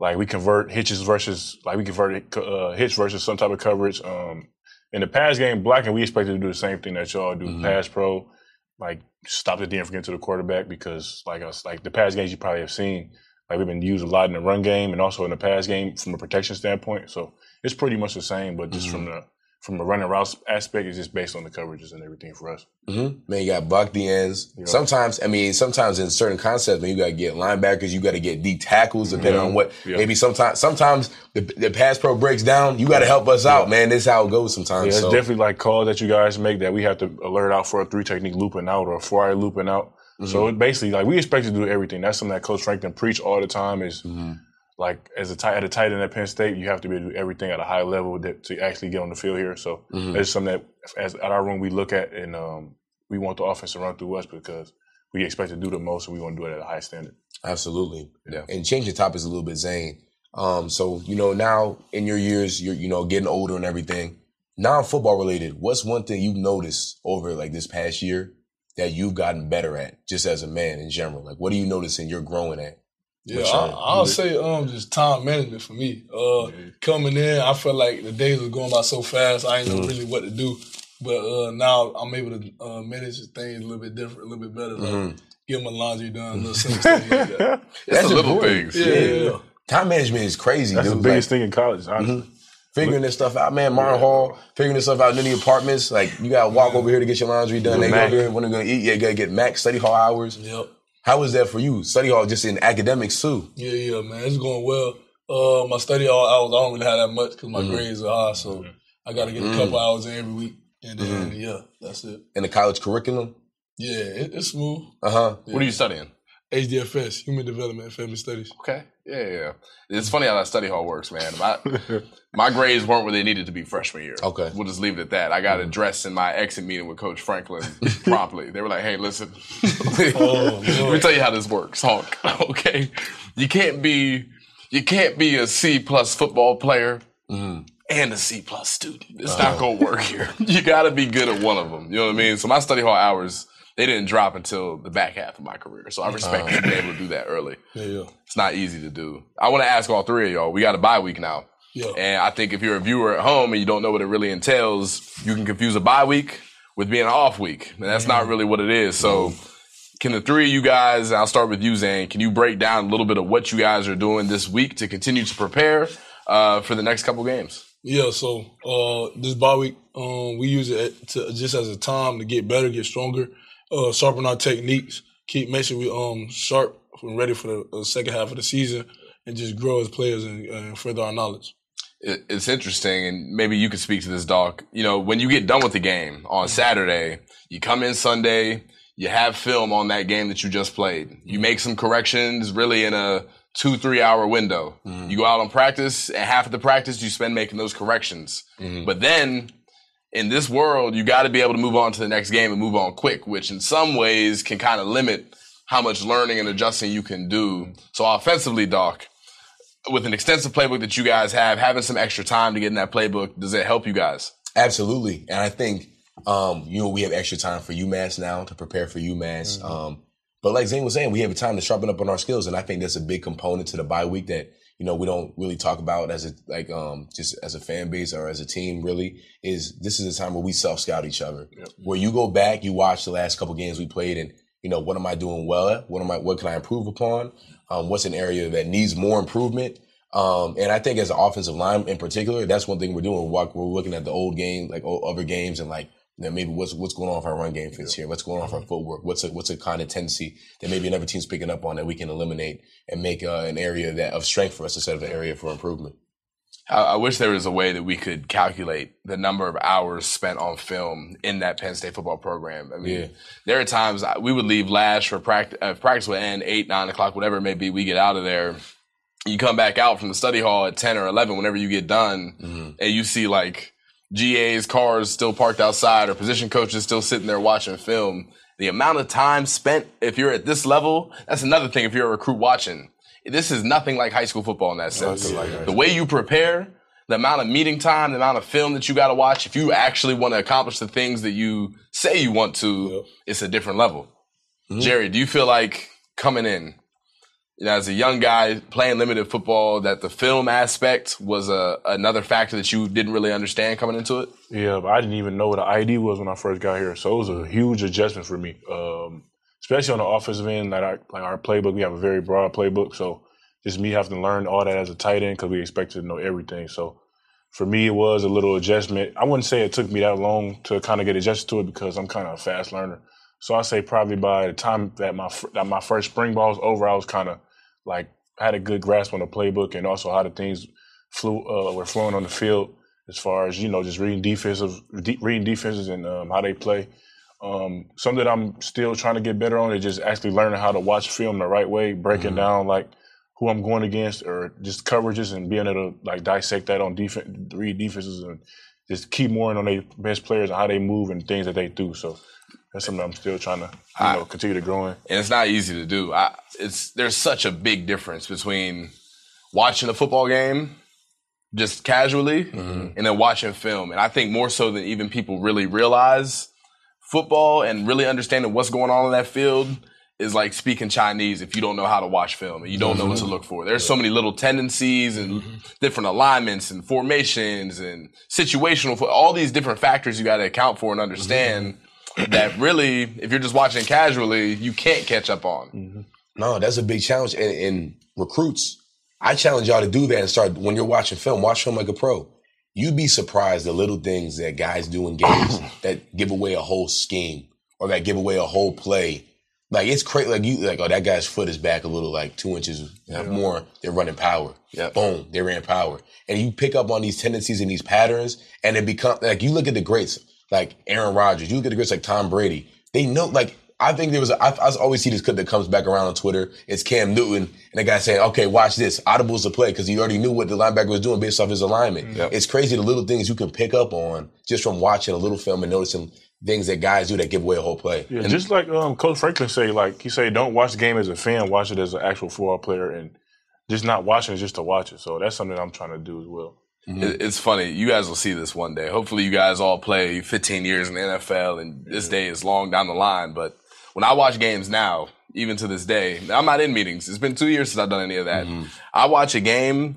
like we convert hitches versus like we convert uh, hitch versus some type of coverage. Um, in the pass game, blocking, we expect to do the same thing that y'all do. Mm-hmm. Pass pro, like stop the DM from getting to the quarterback because like us, like the pass games you probably have seen, like we've been used a lot in the run game and also in the pass game from a protection standpoint. So it's pretty much the same, but just from mm-hmm. the from a running route aspect, it's just based on the coverages and everything for us. Mm-hmm. Man, you got block the ends. Sometimes, I mean, sometimes in certain concepts, man, you got to get linebackers, you got to get D tackles, depending on mm-hmm. what. Yeah. Maybe sometimes, sometimes the, the pass pro breaks down. You got to help us out, man. This is how it goes sometimes. Yeah, it's so. definitely like calls that you guys make that we have to alert out for a three technique looping out or a four eye looping out. So mm-hmm. it basically like we expect to do everything. That's something that Coach Franklin preach all the time. Is mm-hmm. Like as a tight at a tight end at Penn State, you have to be able to do everything at a high level that, to actually get on the field here. So that's something that as at our room we look at and um, we want the offense to run through us because we expect to do the most and we want to do it at a high standard. Absolutely. Yeah. And changing topics a little bit, Zane. Um, so, you know, now in your years, you're, you know, getting older and everything, non football related, what's one thing you've noticed over like this past year that you've gotten better at just as a man in general? Like, what are you noticing you're growing at? Yeah, Which, I, uh, I'll say um just time management for me. Uh, coming in, I felt like the days were going by so fast. I didn't know really what to do, but uh, now I'm able to uh, manage things a little bit different, a little bit better. Like get my laundry done, little simple things like that. It's the little important. things. Yeah, yeah, yeah. Time management is crazy, That's dude. the biggest like, thing in college, honestly. figuring this stuff out, man. Martin Hall, figuring this stuff out in the apartments. Like, you got to walk over here to get your laundry done. They go Mac. over here when they're going to eat. Yeah, you got to get Mac study hall hours. Yep. How was that for you? Study hall just in academics too. Yeah, yeah, man, it's going well. Uh, my study all hours, I don't really have that much because my grades are high, so I got to get a couple hours in every week, and then yeah, that's it. In the college curriculum. Yeah, it, it's smooth. Uh huh. What are you studying? HDFS, Human Development and Family Studies. Okay. Yeah, yeah, yeah. It's funny how that study hall works, man. My my grades weren't where they needed to be freshman year. Okay. We'll just leave it at that. I got mm-hmm. addressed in my exit meeting with Coach Franklin promptly. They were like, hey, listen, Oh, let me tell you how this works, honk. Okay. You can't be you can't be a C plus football player mm-hmm. and a C plus student. It's not uh-huh. gonna work here. You gotta be good at one of them. You know what I mean? So my study hall hours, they didn't drop until the back half of my career. So I respect uh-huh. you being able to do that early. yeah, yeah. It's not easy to do. I want to ask all three of y'all. We got a bye week now. Yeah. And I think if you're a viewer at home and you don't know what it really entails, you can confuse a bye week with being an off week. And that's not really what it is. So can the three of you guys, I'll start with you, Zane, can you break down a little bit of what you guys are doing this week to continue to prepare uh, for the next couple games? Yeah, so uh, this bye week, um, we use it to, just as a time to get better, get stronger, uh, sharpen our techniques, keep make sure we um sharp and ready for the uh, second half of the season, and just grow as players and, and further our knowledge. It- it's interesting, and maybe you could speak to this, Doc. You know, when you get done with the game on Saturday, you come in Sunday, you have film on that game that you just played. You make some corrections, really in a two three hour window. Mm-hmm. You go out on practice, and half of the practice you spend making those corrections. Mm-hmm. But then. In this world, you got to be able to move on to the next game and move on quick, which in some ways can kind of limit how much learning and adjusting you can do. So offensively, Doc, with an extensive playbook that you guys have, having some extra time to get in that playbook, does it help you guys? Absolutely. And I think, um, you know, we have extra time for UMass now to prepare for UMass. Um, but like Zane was saying, we have a time to sharpen up on our skills. And I think that's a big component to the bye week that, you know, we don't really talk about as a, like, um, just as a fan base or as a team really is this is a time where we self scout each other. Where you go back, you watch the last couple games we played and, you know, what am I doing well at? What am I, what can I improve upon? Um, what's an area that needs more improvement? Um, and I think as an offensive line in particular, that's one thing we're doing. We're, we're looking at the old game, like other games, and like you know, maybe what's what's going on if our run game fits here. What's going on with our footwork? What's a what's a kind of tendency that maybe another team's picking up on that we can eliminate and make uh, an area that of strength for us instead of an area for improvement. I, I wish there was a way that we could calculate the number of hours spent on film in that Penn State football program. I mean, Yeah. there are times I- we would leave Lasch for practice. Uh, practice would end eight, nine o'clock, whatever it may be. We get out of there. You come back out from the study hall at ten or eleven. Whenever you get done, and you see like GA's cars still parked outside or position coaches still sitting there watching film. The amount of time spent, if you're at this level, that's another thing. If you're a recruit watching, this is nothing like high school football in that sense. the way you prepare, the amount of meeting time, the amount of film that you got to watch, if you actually want to accomplish the things that you say you want to, it's a different level. Jerry, do you feel like coming in, you know, as a young guy playing limited football, that the film aspect was a, another factor that you didn't really understand coming into it? Yeah, but I didn't even know what an ID was when I first got here, so it was a huge adjustment for me. Um, especially on the offensive end, like our, like our playbook, we have a very broad playbook, so just me having to learn all that as a tight end because we expect to know everything. So for me, it was a little adjustment. I wouldn't say it took me that long to kind of get adjusted to it because I'm kind of a fast learner. So I say probably by the time that my that my first spring ball was over, I was kind of like had a good grasp on the playbook and also how the things flew uh, were flowing on the field as far as you know just reading defensive de- reading defenses and um, how they play. Um, something that I'm still trying to get better on is just actually learning how to watch film the right way, breaking down like who I'm going against or just coverages and being able to like dissect that on defense, read defenses and just keep more in on their best players and how they move and things that they do. So that's something I'm still trying to you know continue to grow in. and it's not easy to do. I, it's there's such a big difference between watching a football game just casually and then watching film. And I think more so than even people really realize, football and really understanding what's going on in that field is like speaking Chinese if you don't know how to watch film and you don't know what to mm-hmm. look for. There's so many little tendencies and mm-hmm. different alignments and formations and situational, all these different factors you got to account for and understand mm-hmm. that really, if you're just watching casually, you can't catch up on. No, that's a big challenge. And, and recruits, I challenge y'all to do that and start when you're watching film, watch film like a pro. You'd be surprised the little things that guys do in games that give away a whole scheme or that give away a whole play. Like it's crazy. Like you, like oh, that guy's foot is back a little, like two inches uh, more. They're running power. Yeah. Boom, they ran power, and you pick up on these tendencies and these patterns, and it become like you look at the greats, like Aaron Rodgers. You look at the greats like Tom Brady. They know, like I think there was. A, I, I always see this clip that comes back around on Twitter. It's Cam Newton and the guy saying, "Okay, watch this. Audibles the play because he already knew what the linebacker was doing based off his alignment." Yep. It's crazy the little things you can pick up on just from watching a little film and noticing things that guys do that give away a whole play. Yeah, just like um, Coach Franklin say, like he say, don't watch the game as a fan, watch it as an actual football player, and just not watching it just to watch it. So that's something I'm trying to do as well. It- It's funny. You guys will see this one day. Hopefully, you guys all play 15 years in the NFL, and this day is long down the line. But when I watch games now, even to this day, I'm not in meetings. It's been two years since I've done any of that. Mm-hmm. I watch a game,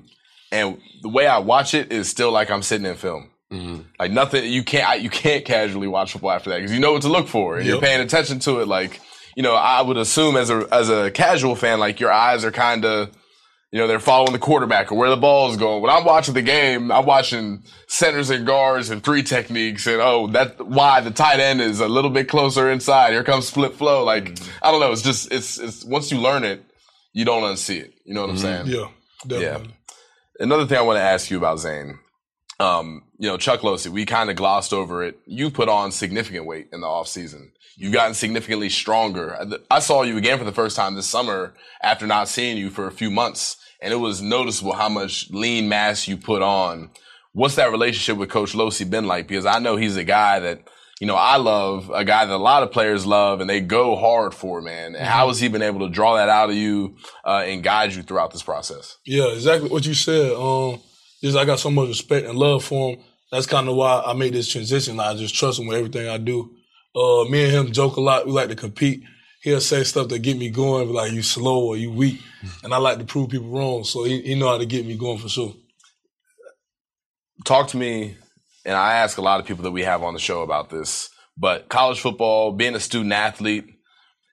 and the way I watch it is still like I'm sitting in film. Mm-hmm. Like nothing, you can't I- you can't casually watch football after that because you know what to look for and you're paying attention to it. Like you know, I would assume as a as a casual fan, like your eyes are kind of you know, they're following the quarterback or where the ball is going. When I'm watching the game, I'm watching centers and guards and three techniques and oh, that why the tight end is a little bit closer inside. Here comes split flow. Like I don't know. It's just it's it's once you learn it, you don't unsee it. You know what I'm saying? Yeah, definitely. Another thing I want to ask you about Zane. Um, you know, Chuck Losey, we kind of glossed over it. You put on significant weight in the off season. You've gotten significantly stronger. I- saw you again for the first time this summer after not seeing you for a few months, and it was noticeable how much lean mass you put on. What's that relationship with Coach Losey been like? Because I know he's a guy that, you know, I love, a guy that a lot of players love, and they go hard for, man. And how has he been able to draw that out of you uh, and guide you throughout this process? Yeah, exactly what you said. Um, just I got so much respect and love for him. That's kind of why I made this transition. I just trust him with everything I do. Uh, me and him joke a lot. We like to compete. He'll say stuff that get me going, like you slow or you weak, and I like to prove people wrong. So he, he know how to get me going for sure. talk to me, and I ask a lot of people that we have on the show about this, but college football, being a student athlete,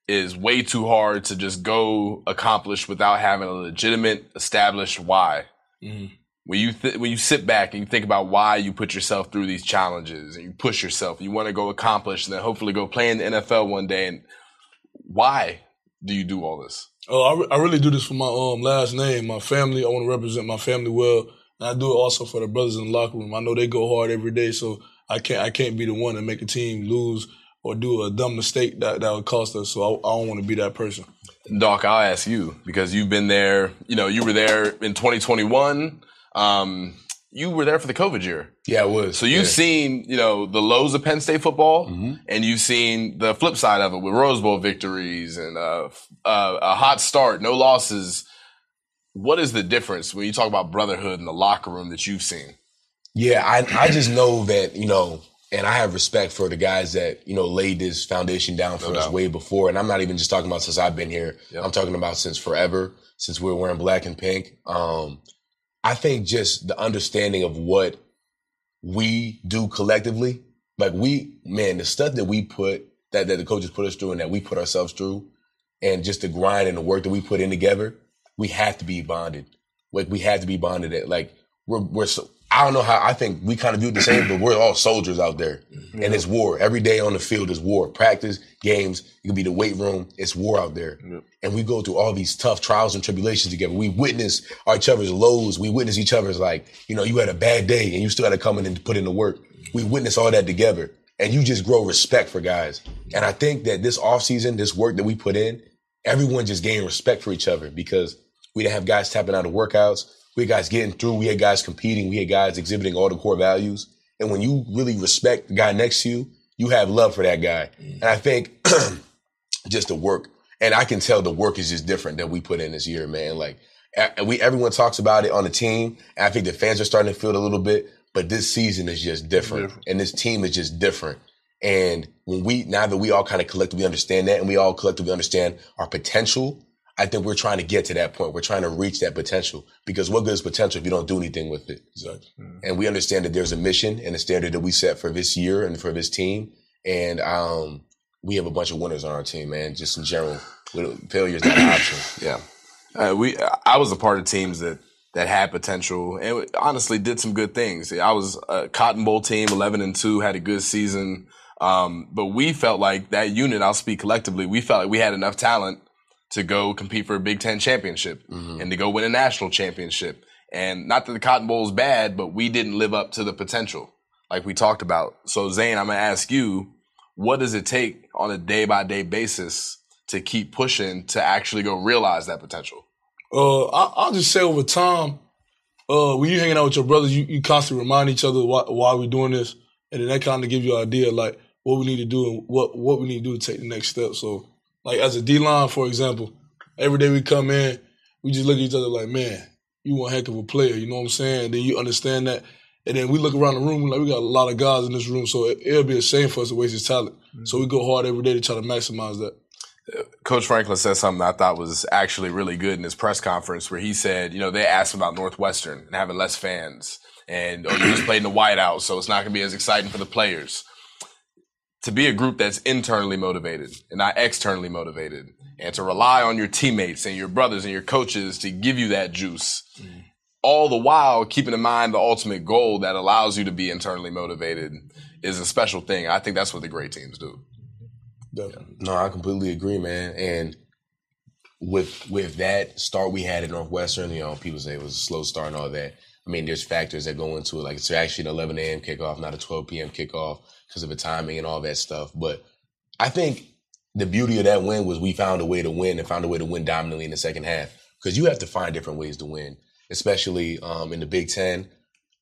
is way too hard to just go accomplish without having a legitimate, established why. When you th- when you sit back and you think about why you put yourself through these challenges and you push yourself, you want to go accomplish and then hopefully go play in the NFL one day. And why do you do all this? Oh, I, re- I really do this for my um last name, my family. I want to represent my family well, and I do it also for the brothers in the locker room. I know they go hard every day, so I can't I can't be the one to make a team lose or do a dumb mistake that that would cost us. So I, I don't want to be that person. Doc, I'll ask you because you've been there. You know, you were there in 2021. Um, you were there for the COVID year. Yeah, it was. So you've Yeah. seen, you know, the lows of Penn State football, and you've seen the flip side of it with Rose Bowl victories and uh, uh, a hot start, no losses. What is the difference when you talk about brotherhood in the locker room that you've seen? Yeah, I I just know that you know, and I have respect for the guys that you know laid this foundation down for No us doubt. way before. And I'm not even just talking about since I've been here. Yep. I'm talking about since forever, since we were wearing black and pink. Um, I think just the understanding of what we do collectively, like we, man, the stuff that we put that that the coaches put us through and that we put ourselves through, and just the grind and the work that we put in together, we have to be bonded. Like we have to be bonded. At like we're we're so. I don't know how. I think we kind of do the same, but we're all soldiers out there, mm-hmm. and it's war every day on the field. is war, practice, games. It could be the weight room. It's war out there, and we go through all these tough trials and tribulations together. We witness each other's lows. We witness each other's like, you know, you had a bad day and you still had to come in and put in the work. We witness all that together, and you just grow respect for guys. And I think that this offseason, this work that we put in, everyone just gained respect for each other because we didn't have guys tapping out of workouts. We had guys getting through. We had guys competing. We had guys exhibiting all the core values. And when you really respect the guy next to you, you have love for that guy. And I think just the work, and I can tell the work is just different that we put in this year, man. Like we, everyone talks about it on the team. I think the fans are starting to feel it a little bit, but this season is just different, different. and this team is just different. And when we, now that we all kind of collectively understand that and we all collectively understand our potential, I think we're trying to get to that point. We're trying to reach that potential because what good is potential if you don't do anything with it? Exactly. Mm-hmm. And we understand that there's a mission and a standard that we set for this year and for this team. And, um, we have a bunch of winners on our team, man. Just in general, failure is not an option. Yeah. Uh, we, I was a part of teams that, that had potential and honestly did some good things. I was a Cotton Bowl team, 11 and 2, had a good season. Um, but we felt like that unit, I'll speak collectively, we felt like we had enough talent to go compete for a Big Ten championship mm-hmm. and to go win a national championship. And not that the Cotton Bowl is bad, but we didn't live up to the potential like we talked about. So Zane, I'm going to ask you, what does it take on a day by day basis to keep pushing to actually go realize that potential? Uh, I, will just say over time, uh, when you're hanging out with your brothers, you, you constantly remind each other why, why we're doing this. And then that kind of gives you an idea like what we need to do and what, what we need to do to take the next step. So like as a D line, for example, every day we come in, we just look at each other like, man, you one heck of a player. You know what I'm saying? Then you understand that. And then we look around the room, like we got a lot of guys in this room, so it, will be a shame for us to waste his talent. Mm-hmm. So we go hard every day to try to maximize that. Coach Franklin said something I thought was actually really good in his press conference where he said, you know, they asked him about Northwestern and having less fans. And, oh, you just played in the whiteout, so it's not going to be as exciting for the players to be a group that's internally motivated and not externally motivated and to rely on your teammates and your brothers and your coaches to give you that juice. Mm. All the while keeping in mind the ultimate goal that allows you to be internally motivated is a special thing. I think that's what the great teams do. No, I completely agree, man. And with with that start we had at Northwestern, you know, people say it was a slow start and all that. I mean, there's factors that go into it. Like it's actually an 11 a.m. kickoff, not a 12 p.m. kickoff because of the timing and all that stuff. But I think the beauty of that win was we found a way to win and found a way to win dominantly in the second half because you have to find different ways to win, especially um, in the Big Ten.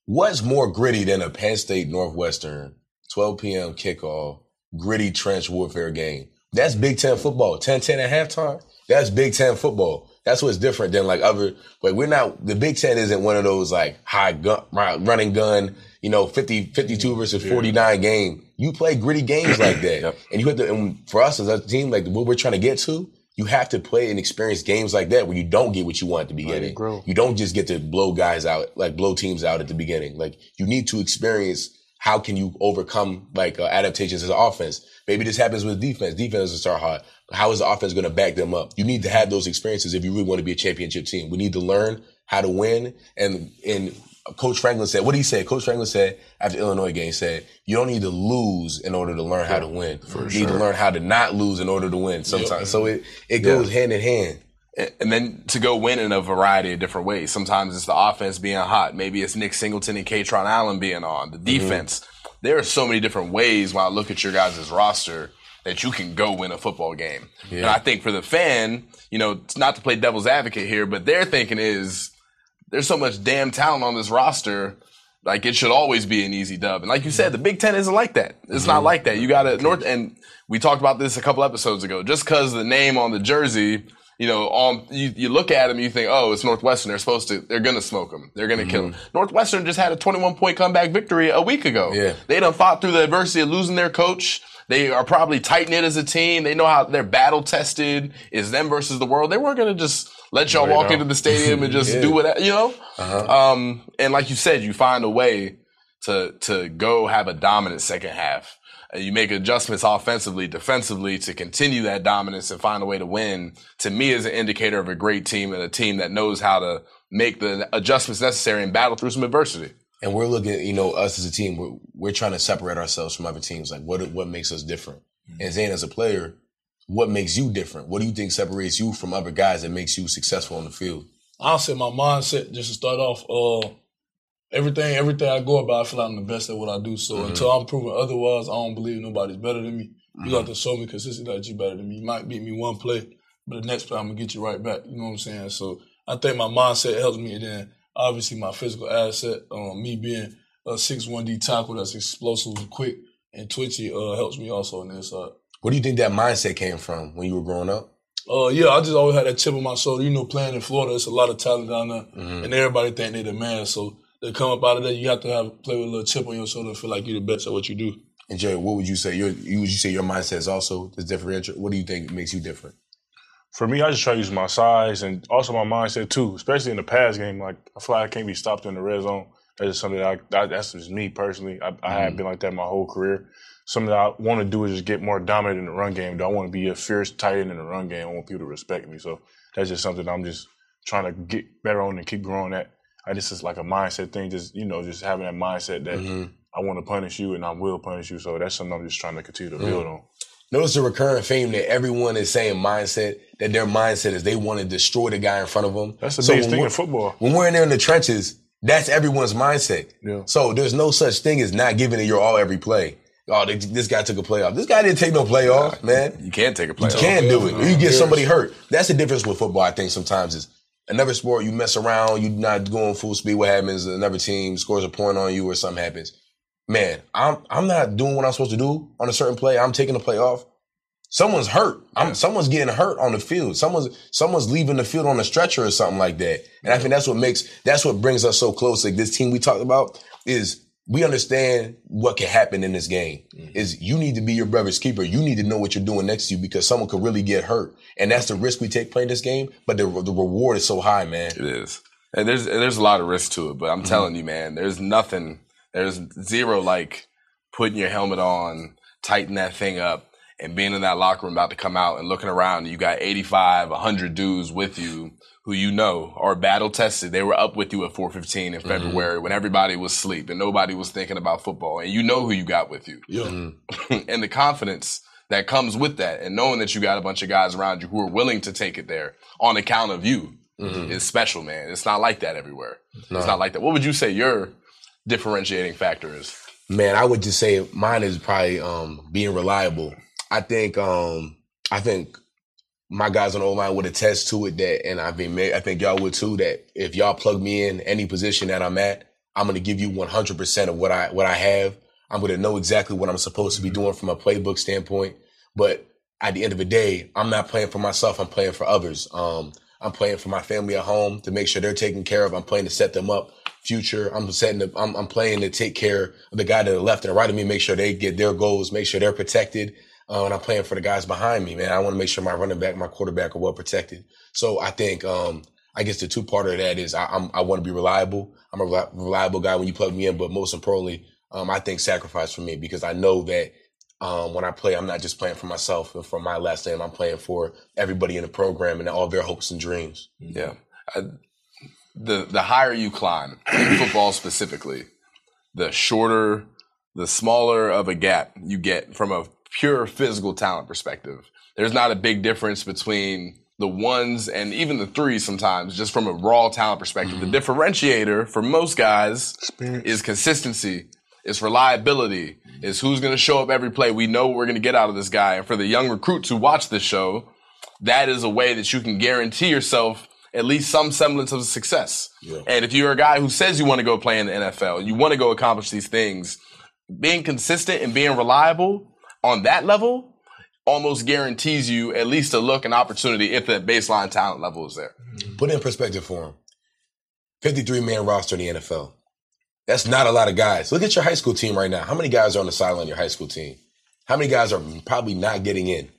What's more gritty than a Penn State Northwestern 12 p.m. kickoff, gritty trench warfare game? That's Big Ten football. 10 10 at halftime. That's Big Ten football. That's what's different than like other, like we're not, the Big Ten isn't one of those like high gun, running gun, you know, 50, 52 versus 49 game. You play gritty games like that. yep. And you have to, and for us as a team, like what we're trying to get to, you have to play and experience games like that where you don't get what you want at the beginning. You don't just get to blow guys out, like blow teams out at the beginning. Like you need to experience how can you overcome like uh, adaptations as an offense. Maybe this happens with defense. Defense is start hot. How is the offense going to back them up? You need to have those experiences if you really want to be a championship team. We need to learn how to win. And and Coach Franklin said, what did he say? Coach Franklin said after the Illinois game, said, you don't need to lose in order to learn how to win. For you sure. need to learn how to not lose in order to win sometimes. Yep. So it, it goes yeah. hand in hand. And then to go win in a variety of different ways. Sometimes it's the offense being hot. Maybe it's Nick Singleton and Kaytron Allen being on. The mm-hmm. defense. Mm-hmm. There are so many different ways when I look at your guys' roster that you can go win a football game. Yeah. And I think for the fan, you know, it's not to play devil's advocate here, but their thinking is there's so much damn talent on this roster. Like it should always be an easy dub. And like you said, the Big Ten isn't like that. It's mm-hmm. not like that. You got to North, and we talked about this a couple episodes ago. Just because the name on the jersey, you know, on you, you look at them, you think, oh, it's Northwestern. They're supposed to, they're gonna smoke them. They're gonna mm-hmm. kill them. Northwestern just had a 21 point comeback victory a week ago. Yeah, they done fought through the adversity of losing their coach. They are probably tight knit as a team. They know how they're battle tested. Is them versus the world. They weren't gonna just let y'all walk into the stadium and just yeah. do what you know. Uh-huh. Um, and like you said, you find a way to to go have a dominant second half. And you make adjustments offensively, defensively to continue that dominance and find a way to win. To me, is an indicator of a great team and a team that knows how to make the adjustments necessary and battle through some adversity. and we're looking, you know, us as a team, we're, we're trying to separate ourselves from other teams. Like, what what makes us different? And Zane, as a player, what makes you different? What do you think separates you from other guys that makes you successful on the field? I'll say my mindset just to start off. Uh, everything, everything I go about, I feel like I'm the best at what I do. So until I'm proven otherwise, I don't believe nobody's better than me. You got to show me consistently that you're better than me. You might beat me one play, but the next play I'm gonna get you right back. You know what I'm saying? So I think my mindset helps me. And then obviously my physical asset, um, me being a six one D tackle that's explosive, and quick, and twitchy, uh, helps me also on the inside. Where do you think that mindset came from when you were growing up? Uh, yeah, I just always had that chip on my shoulder. You know, playing in Florida, it's a lot of talent down there, and everybody think they're the man. So they come up out of there, you have to have play with a little chip on your shoulder and feel like you're the best at what you do. And Jerry, what would you say? Your you would you say your mindset is also the differential? What do you think makes you different? For me, I just try to use my size and also my mindset too, especially in the pass game. Like I feel like I can't be stopped in the red zone. That's just something that I, that, that's just me personally. I, I have mm. been like that my whole career. Something that I want to do is just get more dominant in the run game. I want to be a fierce tight end in the run game? I want people to respect me. So that's just something I'm just trying to get better on and keep growing at. I just is like a mindset thing. Just you know, just having that mindset that mm-hmm. I want to punish you and I will punish you. So that's something I'm just trying to continue to build mm. on. Notice the recurring theme that everyone is saying mindset, that their mindset is they want to destroy the guy in front of them. That's the So biggest thing in football. When we're in there in the trenches, that's everyone's mindset. Yeah. So there's no such thing as not giving it your all every play. Oh, they, this guy took a play off. This guy didn't take no play off, man. You can't take a play. You off. can do it. Or you get somebody hurt. That's the difference with football, I think, sometimes is another sport, you mess around, you're not going full speed. What happens? Another team scores a point on you or something happens. Man, I'm I'm not doing what I'm supposed to do on a certain play. I'm taking the play off. Someone's hurt. I'm someone's getting hurt on the field. Someone's someone's leaving the field on a stretcher or something like that. And I think that's what makes that's what brings us so close. Like this team we talked about is we understand what can happen in this game. Mm-hmm. Is you need to be your brother's keeper. You need to know what you're doing next to you because someone could really get hurt. And that's the risk we take playing this game. But the the reward is so high, man. It is. And there's and there's a lot of risk to it, but I'm mm-hmm. telling you, man, there's nothing. There's zero like putting your helmet on, tighten that thing up, and being in that locker room about to come out and looking around. You got 85, 100 dudes with you who you know are battle tested. They were up with you at 415 in February when everybody was asleep and nobody was thinking about football, and you know who you got with you. Yeah. and the confidence that comes with that and knowing that you got a bunch of guys around you who are willing to take it there on account of you is special, man. It's not like that everywhere. It's not like that. What would you say your differentiating factor is? Man, I would just say mine is probably um, being reliable. I think um, I think my guys on the line would attest to it that, and I mean, I think y'all would too. That if y'all plug me in any position that I'm at, I'm going to give you 100 percent of what I what I have. I'm going to know exactly what I'm supposed to be doing from a playbook standpoint. But at the end of the day, I'm not playing for myself. I'm playing for others. Um, I'm playing for my family at home to make sure they're taken care of. I'm playing to set them up future. I'm setting. The, I'm, I'm playing to take care of the guy to the left and the right of me. Make sure they get their goals. Make sure they're protected. Uh, and I'm playing for the guys behind me, man. I want to make sure my running back, my quarterback are well protected. So I think, um, I guess the two part of that is I, I'm, I want to be reliable. I'm a reli- reliable guy when you plug me in, but most importantly, um, I think sacrifice for me because I know that um, when I play, I'm not just playing for myself and for my last name. I'm playing for everybody in the program and all their hopes and dreams. Yeah. I, the the higher you climb in football specifically, the shorter, the smaller of a gap you get from a pure physical talent perspective. There's not a big difference between the ones and even the threes sometimes, just from a raw talent perspective. The mm-hmm. differentiator for most guys is consistency, it's reliability, mm-hmm. is who's going to show up every play. We know what we're going to get out of this guy. And for the young recruits who watch this show, that is a way that you can guarantee yourself at least some semblance of success. And if you're a guy who says you want to go play in the NFL, you want to go accomplish these things, being consistent and being reliable on that level almost guarantees you at least a look and opportunity if that baseline talent level is there. Put it in perspective for him. 53 man roster in the NFL. That's not a lot of guys. Look at your high school team right now. How many guys are on the sideline your high school team? How many guys are probably not getting in?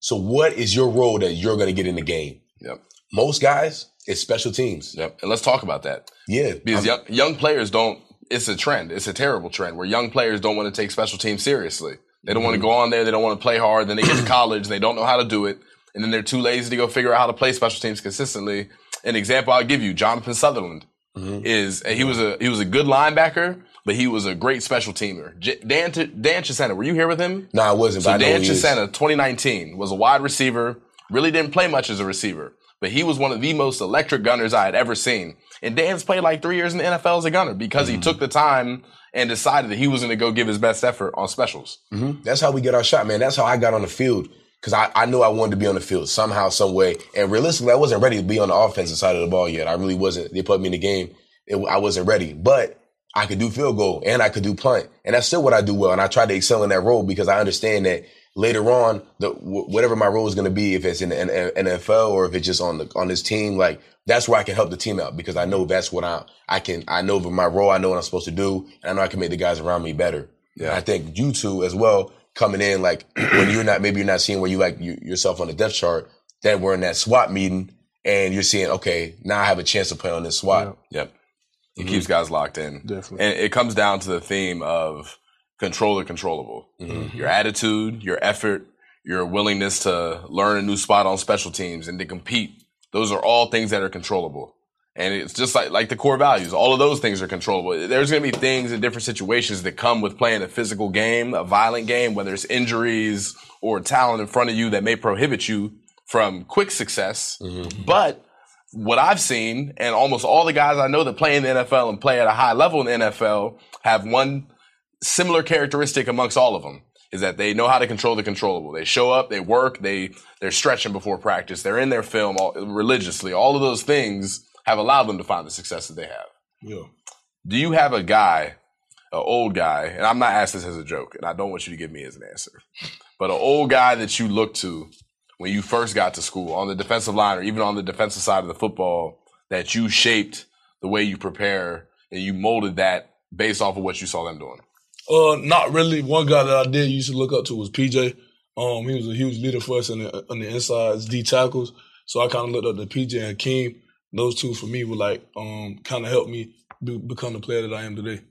So what is your role that you're going to get in the game? Yep. Most guys, it's special teams. Yep. And let's talk about that. Yeah. Because young, young players don't, it's a trend. It's a terrible trend where young players don't want to take special teams seriously. They don't want to mm-hmm. go on there. They don't want to play hard. Then they get to college. They don't know how to do it. And then they're too lazy to go figure out how to play special teams consistently. An example I'll give you, Jonathan Sutherland. Mm-hmm. is he was a he was a good linebacker, but he was a great special teamer. J- Dan Dan Chisena, were you here with him? No, I wasn't. So but I know Dan is. 2019, was a wide receiver. Really didn't play much as a receiver, but he was one of the most electric gunners I had ever seen. And Dan's played like three years in the NFL as a gunner because Mm-hmm. he took the time and decided that he was going to go give his best effort on specials. That's how we get our shot, man. That's how I got on the field because I, I knew I wanted to be on the field somehow, some way. And realistically, I wasn't ready to be on the offensive side of the ball yet. I really wasn't. They put me in the game. It, I wasn't ready, but I could do field goal and I could do punt, and that's still what I do well. And I try to excel in that role because I understand that later on, the whatever my role is going to be, if it's in the NFL or if it's just on the on this team, like that's where I can help the team out because I know that's what I I can. I know that my role. I know what I'm supposed to do, and I know I can make the guys around me better. Yeah, I think you two as well coming in like when you're not maybe you're not seeing where you like you, yourself on the depth chart. Then we're in that SWAT meeting, and you're seeing okay now I have a chance to play on this SWAT. Yep. It mm-hmm. keeps guys locked in. Definitely. And it comes down to the theme of control the controllable. Mm-hmm. Your attitude, your effort, your willingness to learn a new spot on special teams and to compete. Those are all things that are controllable. And it's just like like the core values. All of those things are controllable. There's going to be things in different situations that come with playing a physical game, a violent game, whether it's injuries or talent in front of you that may prohibit you from quick success. Mm-hmm. But what I've seen, and almost all the guys I know that play in the NFL and play at a high level in the NFL have one similar characteristic amongst all of them is that they know how to control the controllable. They show up, they work, they they're stretching before practice, they're in their film all, religiously. All of those things have allowed them to find the success that they have. Yeah. Do you have a guy, an old guy, and I'm not asking this as a joke, and I don't want you to give me as an answer, but an old guy that you look to when you first got to school on the defensive line or even on the defensive side of the football that you shaped the way you prepare and you molded that based off of what you saw them doing? Uh, not really. One guy that I did used to look up to was PJ. Um, he was a huge leader for us in the, on the insides, D tackles. So I kind of looked up to PJ and Hakeem. Those two for me were like, um, kind of helped me be, become the player that I am today.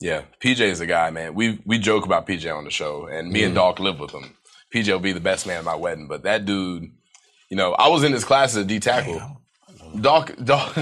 Yeah, PJ is a guy, man. We we joke about PJ on the show, and me and Doc live with him. PJ will be the best man at my wedding, but that dude, you know, I was in his class as a D tackle. Doc, Doc.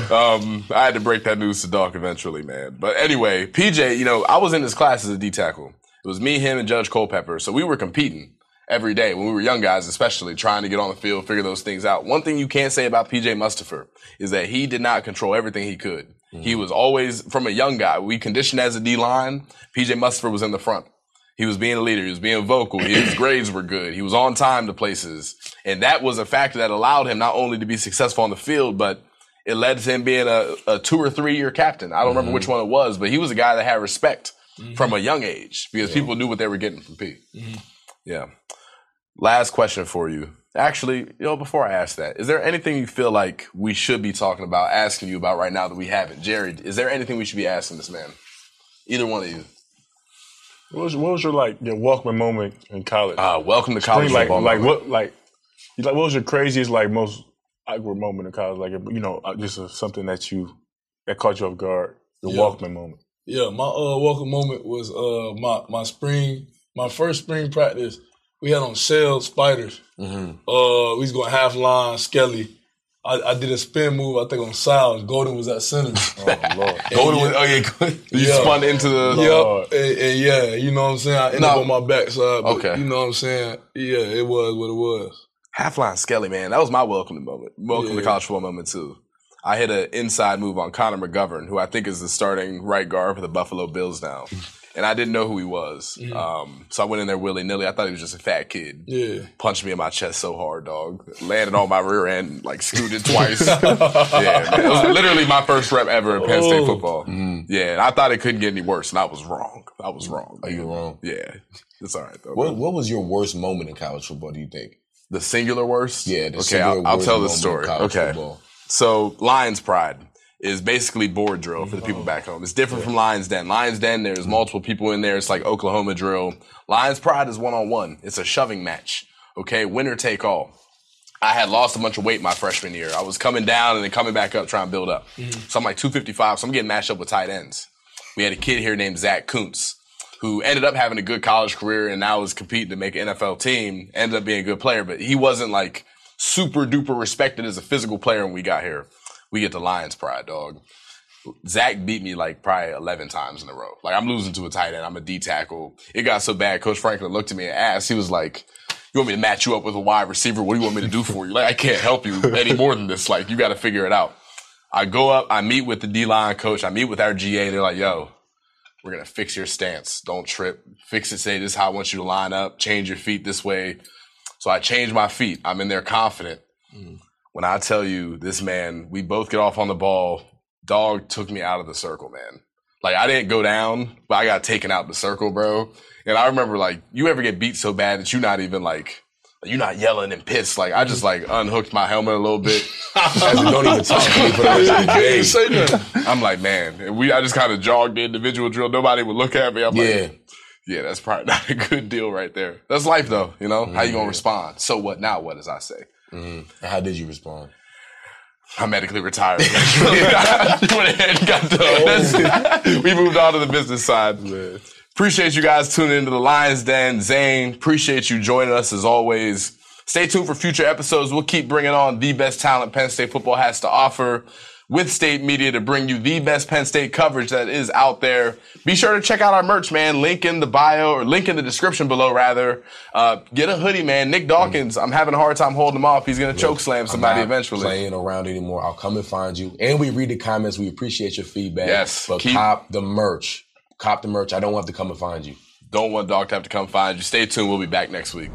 um, I had to break that news to Doc eventually, man. But anyway, PJ, you know, I was in his class as a D tackle. It was me, him, and Judge Culpepper. So we were competing every day when we were young guys, especially trying to get on the field, figure those things out. One thing you can't say about PJ Mustipher is that he did not control everything he could. He was always from a young guy. We conditioned as a D line. PJ Mustipher was in the front. He was being a leader. He was being vocal. His grades were good. He was on time to places. And that was a factor that allowed him not only to be successful on the field, but it led to him being a, a two or three year captain. I don't remember which mm-hmm. one it was, but he was a guy that had respect mm-hmm. from a young age because people knew what they were getting from P. Mm-hmm. Yeah. Last question for you. Actually, you know, before I ask that, is there anything you feel like we should be talking about, asking you about right now that we haven't? Jerry, is there anything we should be asking this man? Either one of you. What was, what was your like your welcoming moment in college? Uh, welcome to college like football. like moment. what like like what was your craziest like most awkward moment in college? Like you know uh, just uh, something that you that caught you off guard. The Yeah. welcoming moment. Yeah, my uh, welcome moment was uh, my my spring, my first spring practice. We had on shell spiders. Mm-hmm. Uh, we was going half line, skelly. I, I did a spin move. I think on Sal. Golden was at center. Oh Lord. Golden was- oh yeah, you yeah. spun into the. Yep, and, and yeah, you know what I'm saying. I ended No. up on my backside. But Okay. you know what I'm saying. Yeah, it was what it was. Half line Skelly, man. That was my welcoming moment. Welcome to Yeah. college football moment too. I hit an inside move on Connor McGovern, who I think is the starting right guard for the Buffalo Bills now. And I didn't know who he was. Um, so I went in there willy nilly. I thought he was just a fat kid. Yeah. Punched me in my chest so hard, dog. Landed on my rear end, like scooted twice. yeah, man. It was literally my first rep ever in Penn State Oh. football. Yeah, and I thought it couldn't get any worse, and I was wrong. I was wrong. Are you wrong? Yeah, it's all right though. What What was your worst moment in college football? Do you think? The singular worst? Yeah. The okay, singular I'll, I'll tell the story. Okay. football. So Lions Pride is basically board drill for the people back home. It's different from Lions Den. Lions Den, there's multiple people in there. It's like Oklahoma drill. Lions Pride is one on one. It's a shoving match. Okay, winner take all. I had lost a bunch of weight my freshman year. I was coming down and then coming back up, trying to build up. Mm-hmm. So I'm like 255. So I'm getting matched up with tight ends. We had a kid here named Zach Kuntz, who ended up having a good college career and now is competing to make an NFL team. Ended up being a good player, but he wasn't like super duper respected as a physical player when we got here. We get the Lions pride, dog. Zach beat me like probably 11 times in a row. Like I'm losing to a tight end. I'm a D tackle. It got so bad. Coach Franklin looked at me and asked, he was like, you want me to match you up with a wide receiver? What do you want me to do for you? Like, I can't help you any more than this. Like, you got to figure it out. I go up, I meet with the D line coach, I meet with our GA. They're like, yo, we're going to fix your stance. Don't trip. Fix it. Say, this is how I want you to line up. Change your feet this way. So I change my feet. I'm in there confident. Mm. When I tell you this man, we both get off on the ball. Dog took me out of the circle, man. Like I didn't go down, but I got taken out the circle, bro. And I remember like you ever get beat so bad that you're not even like you're not yelling and pissed. Like I just like unhooked my helmet a little bit. don't even talk to me for the rest of the. Say. I'm like, man, we I just kind of jogged the individual drill. Nobody would look at me. I'm yeah. like, yeah, that's probably not a good deal right there. That's life though, you know? Mm-hmm. How you gonna respond? So what now what as I say? Mm-hmm. How did you respond? I'm medically retired. got done. we moved on to the business side. Man. Appreciate you guys tuning into the Lions Den. Zane, appreciate you joining us as always. Stay tuned for future episodes. We'll keep bringing on the best talent Penn State football has to offer with State Media to bring you the best Penn State coverage that is out there. Be sure to check out our merch, man. Link in the bio or link in the description below, rather. Uh, get a hoodie, man. Nick Dawkins, I'm having a hard time holding him off. He's going to choke slam somebody eventually. Playing around anymore. I'll come and find you. And we read the comments. We appreciate your feedback. Yes. But keep, cop the merch. Cop the merch. I don't want to come and find you. Don't want Dog to have to come find you. Stay tuned. We'll be back next week.